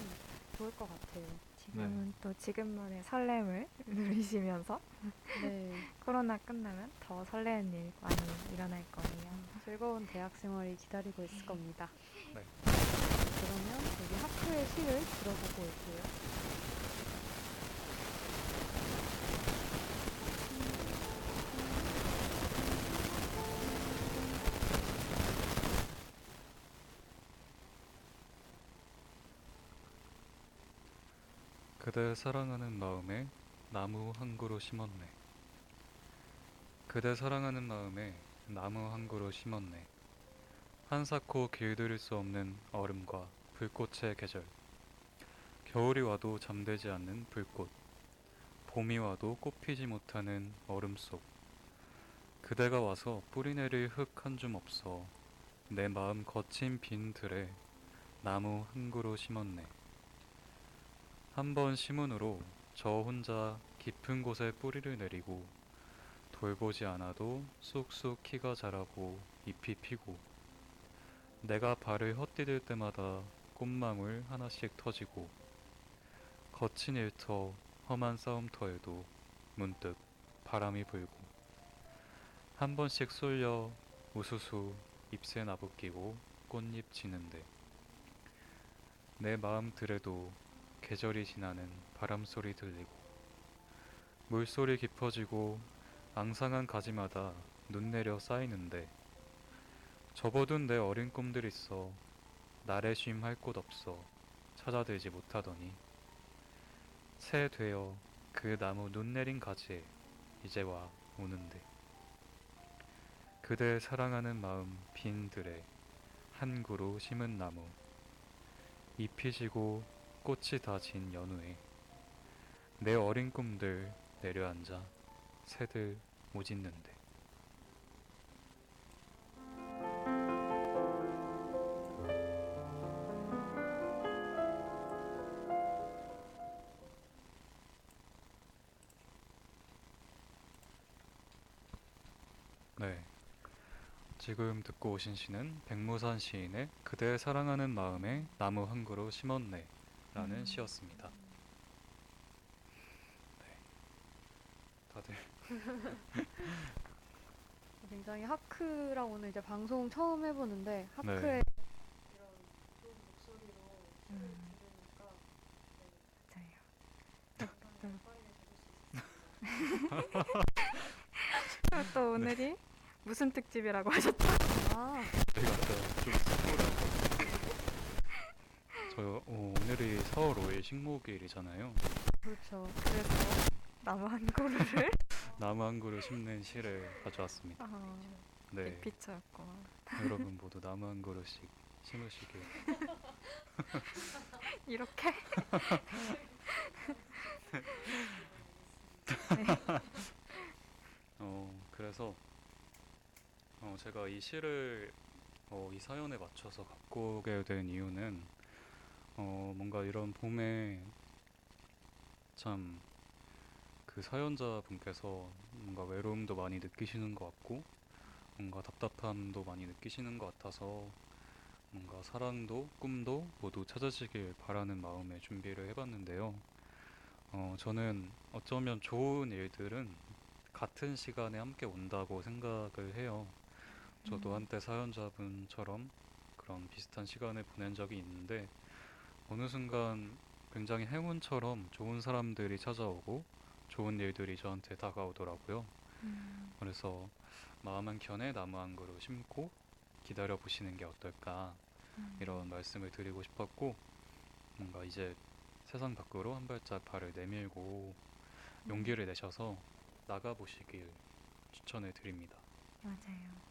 좋을 것 같아요. 지금은 또 지금만의 설렘을 (laughs) 누리시면서 네, (laughs) 코로나 끝나면 더 설레는 일 많이 일어날 거예요. 즐거운 대학 생활이 기다리고 있을 겁니다. 네. 그러면 여기 학교의 시를 들어보고 올게요. 그대 사랑하는 마음에 나무 한 그루 심었네. 그대 사랑하는 마음에 나무 한 그루 심었네. 한사코 길들일 수 없는 얼음과 불꽃의 계절. 겨울이 와도 잠들지 않는 불꽃. 봄이 와도 꽃피지 못하는 얼음 속. 그대가 와서 뿌리내릴 흙 한 줌 없어 내 마음 거친 빈 들에 나무 한 그루 심었네. 한번 후로 저 혼자 깊은 곳에 뿌리를 내리고 돌보지 않아도 쑥쑥 키가 자라고 잎이 피고 내가 발을 헛디딜 때마다 꽃망울 하나씩 터지고 거친 일터 험한 싸움터에도 문득 바람이 불고 한 번씩 쏠려 우수수 잎새 나부끼고 꽃잎 지는데 내 마음 들에도 계절이 지나는 바람 소리 들리고 물소리 깊어지고 앙상한 가지마다 눈 내려 쌓이는데 접어둔 내 어린 꿈들 있어 날에 쉼 할 곳 없어 찾아들지 못하더니 새 되어 그 나무 눈 내린 가지에 이제 와 오는데 그대 사랑하는 마음 빈 들에 한 그루 심은 나무 잎이 지고 꽃이 다 진 연후에 내 어린 꿈들 내려앉아 새들 오짖는데 네. 지금 듣고 오신 시는 백무산 시인의 그대 사랑하는 마음에 나무 한 그루 심었네 라는 음. 시였습니다. 네. 다들 (laughs) 굉장히 하크랑 오늘 이제 방송 처음 해보는데 하크의 네. 이런 좋은 목소리로 음. 들으니까 맞아요. 수 있습니다. 또 오늘이 무슨 특집이라고 하셨죠? 아, 저희가 아까 좀 스포를 저 어, 오늘이 4월 5일 식목일이잖아요. 그렇죠. 그래서 나무 한 그루를 (laughs) 나무 한 그루 심는 시를 가져왔습니다. 아, 네, 피처였구나. 여러분 모두 (laughs) 나무 한 그루씩 심으시길. (laughs) 이렇게 어 그래서 어 제가 이 시를 어, 이 사연에 맞춰서 갖고 오게 된 이유는 어 뭔가 이런 봄에 참 그 사연자분께서 뭔가 외로움도 많이 느끼시는 것 같고 뭔가 답답함도 많이 느끼시는 것 같아서 뭔가 사랑도 꿈도 모두 찾아지길 바라는 마음에 준비를 해봤는데요. 어, 저는 어쩌면 좋은 일들은 같은 시간에 함께 온다고 생각을 해요. 저도 음. 한때 사연자분처럼 그런 비슷한 시간을 보낸 적이 있는데 어느 순간 굉장히 행운처럼 좋은 사람들이 찾아오고 좋은 일들이 저한테 다가오더라고요. 음, 그래서 마음 한 켠에 나무 한 그루 심고 기다려 보시는 게 어떨까 음. 이런 말씀을 드리고 싶었고 뭔가 이제 세상 밖으로 한 발짝 발을 내밀고 용기를 내셔서 나가 보시길 추천을 드립니다. 맞아요.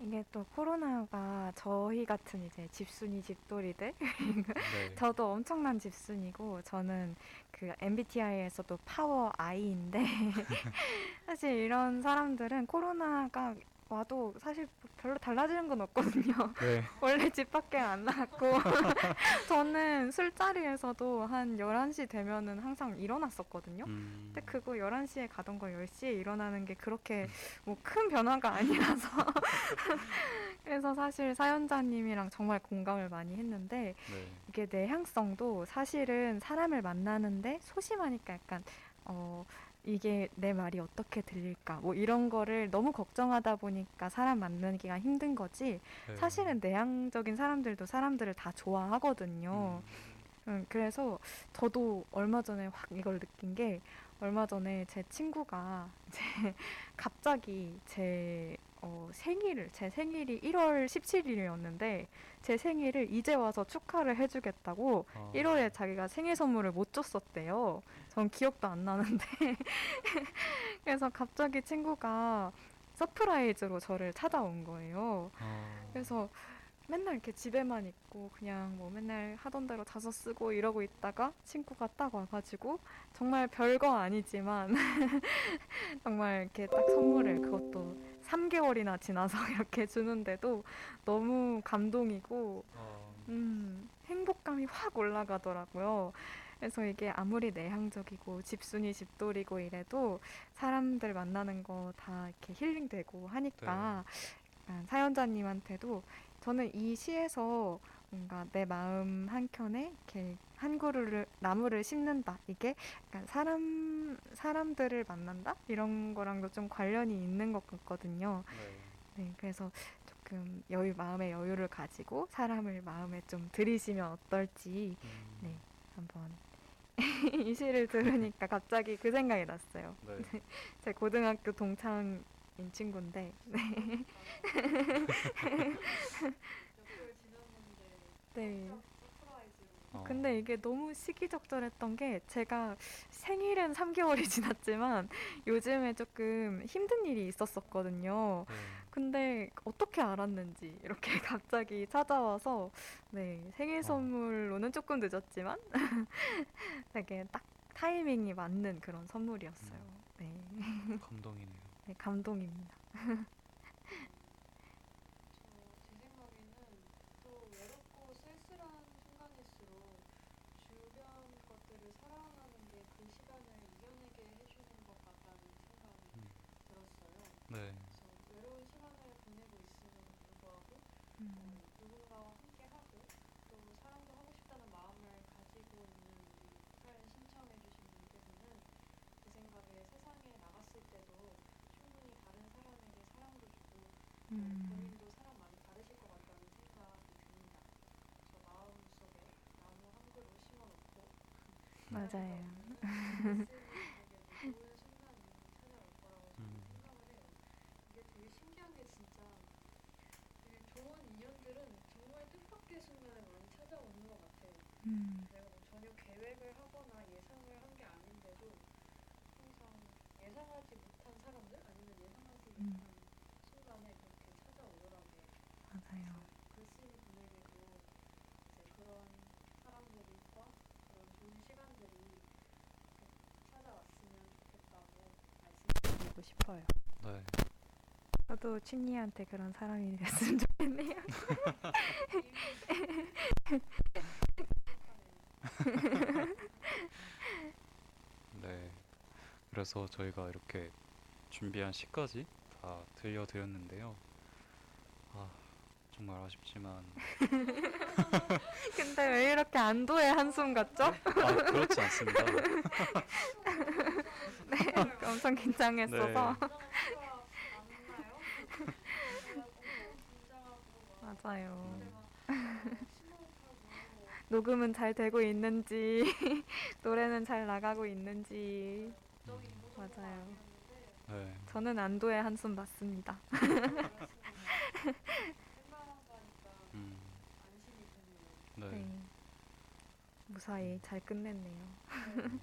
음. 이게 또 코로나가 저희 같은 이제 집순이 집돌이들 네. (laughs) 저도 엄청난 집순이고 저는 그 MBTI에서도 파워 I인데 (laughs) (laughs) 사실 이런 사람들은 코로나가 와도 사실 별로 달라지는 건 없거든요. (laughs) 네. (laughs) 원래 집 밖에 안 나갔고 (laughs) 저는 술자리에서도 한 11시 되면은 항상 일어났었거든요. 음, 근데 그거 11시에 가던 거 10시에 일어나는 게 그렇게 뭐 큰 변화가 아니라서 그래서 사실 사연자님이랑 정말 공감을 많이 했는데 네. 이게 내향성도 사실은 사람을 만나는데 소심하니까 약간 어 이게 내 말이 어떻게 들릴까 뭐 이런 거를 너무 걱정하다 보니까 사람 만나기가 힘든 거지 네. 사실은 내향적인 사람들도 사람들을 다 좋아하거든요. 음, 음, 그래서 저도 얼마 전에 확 이걸 느낀 게 얼마 전에 제 친구가 (laughs) 이제 갑자기 제 어, 생일을 제 생일이 1월 17일이었는데 제 생일을 이제 와서 축하를 해주겠다고 아, 1월에 자기가 생일 선물을 못 줬었대요. 전 기억도 안 나는데 (laughs) 그래서 갑자기 친구가 서프라이즈로 저를 찾아온 거예요. 아, 그래서 맨날 이렇게 집에만 있고 그냥 뭐 맨날 하던 대로 자소서 쓰고 이러고 있다가 친구가 딱 와가지고 정말 별거 아니지만 (laughs) 정말 이렇게 딱 선물을 그것도 3개월이나 지나서 (laughs) 이렇게 주는데도 너무 감동이고 아, 음, 행복감이 확 올라가더라고요. 그래서 이게 아무리 내향적이고 집순이 집돌이고 이래도 사람들 만나는 거 다 이렇게 힐링되고 하니까 약간 사연자님한테도 저는 이 시에서 뭔가 내 마음 한 켠에 이렇게 한 그루를 나무를 심는다 이게 약간 사람 사람들을 만난다 이런 거랑도 좀 관련이 있는 것 같거든요. 네. 네, 그래서 조금 여유 마음의 여유를 가지고 사람을 마음에 좀 들이시면 어떨지 음, 네. 한번 (laughs) 이 시를 들으니까 갑자기 그 생각이 났어요. 네. (laughs) 제 고등학교 동창인 친구인데 네. (laughs) 지났는데 네. 어, 근데 이게 너무 시기적절했던 게 제가 생일은 3개월이 (laughs) 지났지만 요즘에 조금 힘든 일이 있었었거든요. 네. 근데 어떻게 알았는지 이렇게 (laughs) 갑자기 찾아와서 네, 생일 어. 선물로는 조금 늦었지만 (laughs) 되게 딱 타이밍이 맞는 그런 선물이었어요. 네, 감동이네요. 네, 감동입니다. 저, 제 생각에는 또 외롭고 쓸쓸한 순간일수록 주변 것들을 사랑하는 게 그 시간을 이겨내게 해주는 것 같다는 생각이 음. 들었어요. 네. 그래서 외로운 시간을 보내고 있음에도 불구하고 어, 음, 누군가와 함께하고 또 사랑도 하고 싶다는 마음을 가지고 있는 우리 사연 신청해주신 분들은 제 생각에 세상에 나갔을 때도 충분히 다른 사람에게 사랑도 주고 또 음, 본인도 사람 많이 다르실 것 같다는 생각이 듭니다. 저 마음 속에 나무 한 그루 심어놓고 맞아요. (laughs) 있으면 되게 좋은 순간이 찾아올 거라고 저는 음. 생각을 해요. 이게 되게 신기한 게 진짜 되게 좋은 인연들은 정말 뜻밖의 순간에 많이 찾아오는 것 같아요. 음, 내가 뭐 전혀 계획을 하거나 예상을 한 게 아닌데도 항상 예상하지 못한 사람들 아니면 예상하지 음. 못한 순간에 그렇게 찾아오더라고요. 맞아요. 글쓴 분에게도 이제 그런 사람들과 그런 좋은 시간들이 찾아왔으면 좋겠다고 말씀드리고 싶어요. 네. 저도 춘니한테 그런 사람이 됐으면 좋겠네요. (laughs) 네. 그래서 저희가 이렇게 준비한 시까지 다 들려드렸는데요. 아, 정말 아쉽지만 (laughs) 근데 왜 이렇게 안도의 한숨 같죠? 아, 그렇지 않습니다. (laughs) 네, 엄청 긴장했어서. 네. 맞아요. 음, (laughs) 녹음은 잘 되고 있는지, (laughs) 노래는 잘 나가고 있는지. 맞아요. 네. 저는 안도의 한숨 맞습니다. (laughs) 음, 네. 네. 무사히 잘 끝냈네요. 음,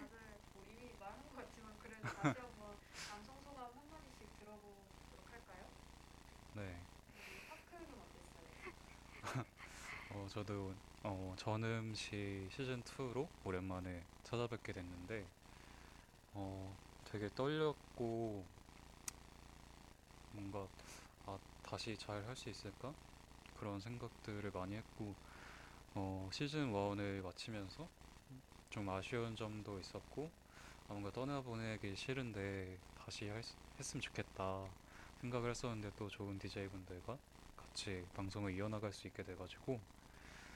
다들 뭐 이미 말한 것 같지만 그래도 다시 한번 감성 소감 한 마디씩 들어보도록 할까요? 네. 우리 파크는 어땠어요? 어, 저도 어, 전음시 시즌 2로 오랜만에 찾아뵙게 됐는데 어, 되게 떨렸고 뭔가 아, 다시 잘 할 수 있을까? 그런 생각들을 많이 했고 어, 시즌 1을 마치면서 좀 아쉬운 점도 있었고 아, 뭔가 떠나보내기 싫은데 다시 할 수- 했으면 좋겠다 생각을 했었는데 또 좋은 DJ분들과 같이 방송을 이어나갈 수 있게 돼가지고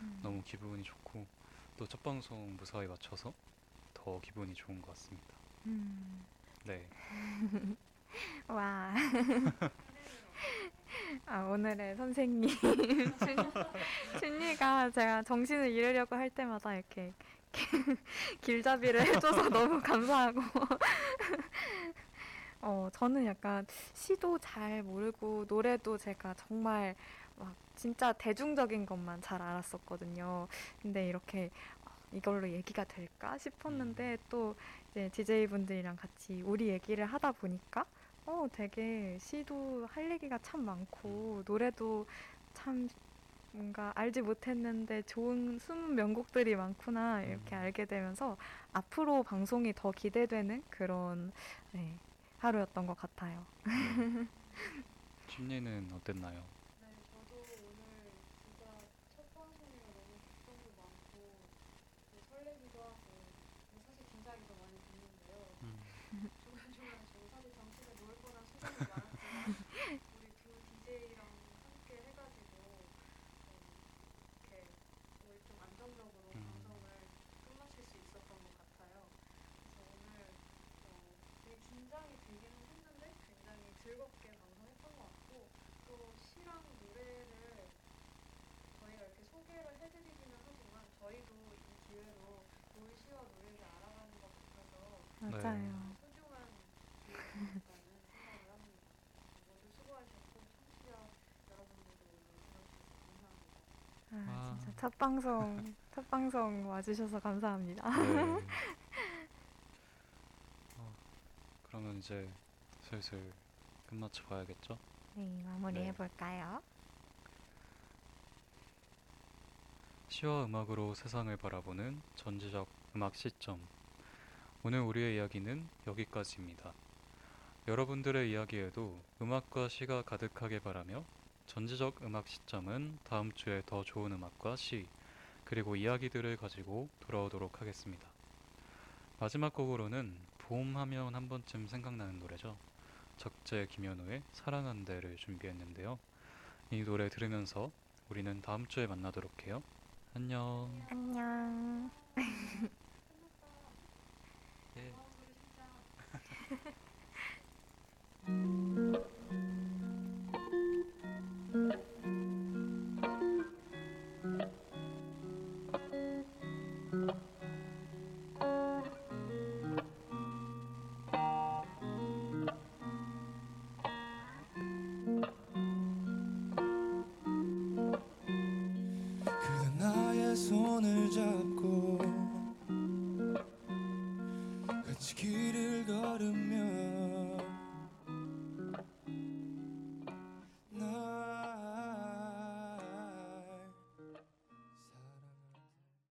음. 너무 기분이 좋고 또 첫 방송 무사히 마쳐서 더 기분이 좋은 것 같습니다. 음. 네, (laughs) 와. (laughs) 아, 오늘의 선생님. (laughs) 춘- 춘리가 제가 정신을 잃으려고 할 때마다 이렇게 길잡이를 해줘서 너무 감사하고. 어, 저는 약간 시도 잘 모르고 노래도 제가 정말 막 진짜 대중적인 것만 잘 알았었거든요. 근데 이렇게 어, 이걸로 얘기가 될까 싶었는데 또 이제 DJ 분들이랑 같이 우리 얘기를 하다 보니까 어, 되게 시도 할 얘기가 참 많고 노래도 참 뭔가 알지 못했는데 좋은 숨은 명곡들이 많구나 이렇게 음. 알게 되면서 앞으로 방송이 더 기대되는 그런 네, 하루였던 것 같아요. (laughs) 춘리는 어땠나요? 네, 저도 오늘 진짜 첫 방송이라 너무 걱정도 많고 또 설레기도 하고 뭐 사실 긴장이 더 많이 됐는데요. 음, 중간중간 저 사실 정신을 놓을 뻔한 순간도 많았지만 우리 두 DJ랑 함께 해가지고 음, 이렇게 거의 좀 안정적으로 음. 방송을 끝마칠 수 있었던 것 같아요. 그래서 오늘 어, 되게 긴장이 되기는 했는데 굉장히 즐겁게 방송했던 것 같고 또 시랑 노래를 저희가 이렇게 소개를 해드리기는 하지만 저희도 이 기회로 노을 시와 노래를 알아가는 것 같아서 맞아요. 소중한 기회라는 생각을 합니다. 모두 수고하셨고 청취자 여러분들도 오늘 들어주셔서 감사 합니다. 아, 아. 진짜 첫 방송 첫 방송 와주셔서 감사합니다. 네. (laughs) 어, 그러면 이제 슬슬 끝마쳐 봐야겠죠? 네, 마무리해 네. 볼까요? 시와 음악으로 세상을 바라보는 전지적 음악 시점. 오늘 우리의 이야기는 여기까지입니다. 여러분들의 이야기에도 음악과 시가 가득하게 바라며 전지적 음악 시점은 다음 주에 더 좋은 음악과 시, 그리고 이야기들을 가지고 돌아오도록 하겠습니다. 마지막 곡으로는 봄 하면 한 번쯤 생각나는 노래죠. 적재 김현우의 사랑한대를 준비했는데요. 이 노래 들으면서 우리는 다음 주에 만나도록 해요. 안녕. 안녕. (laughs)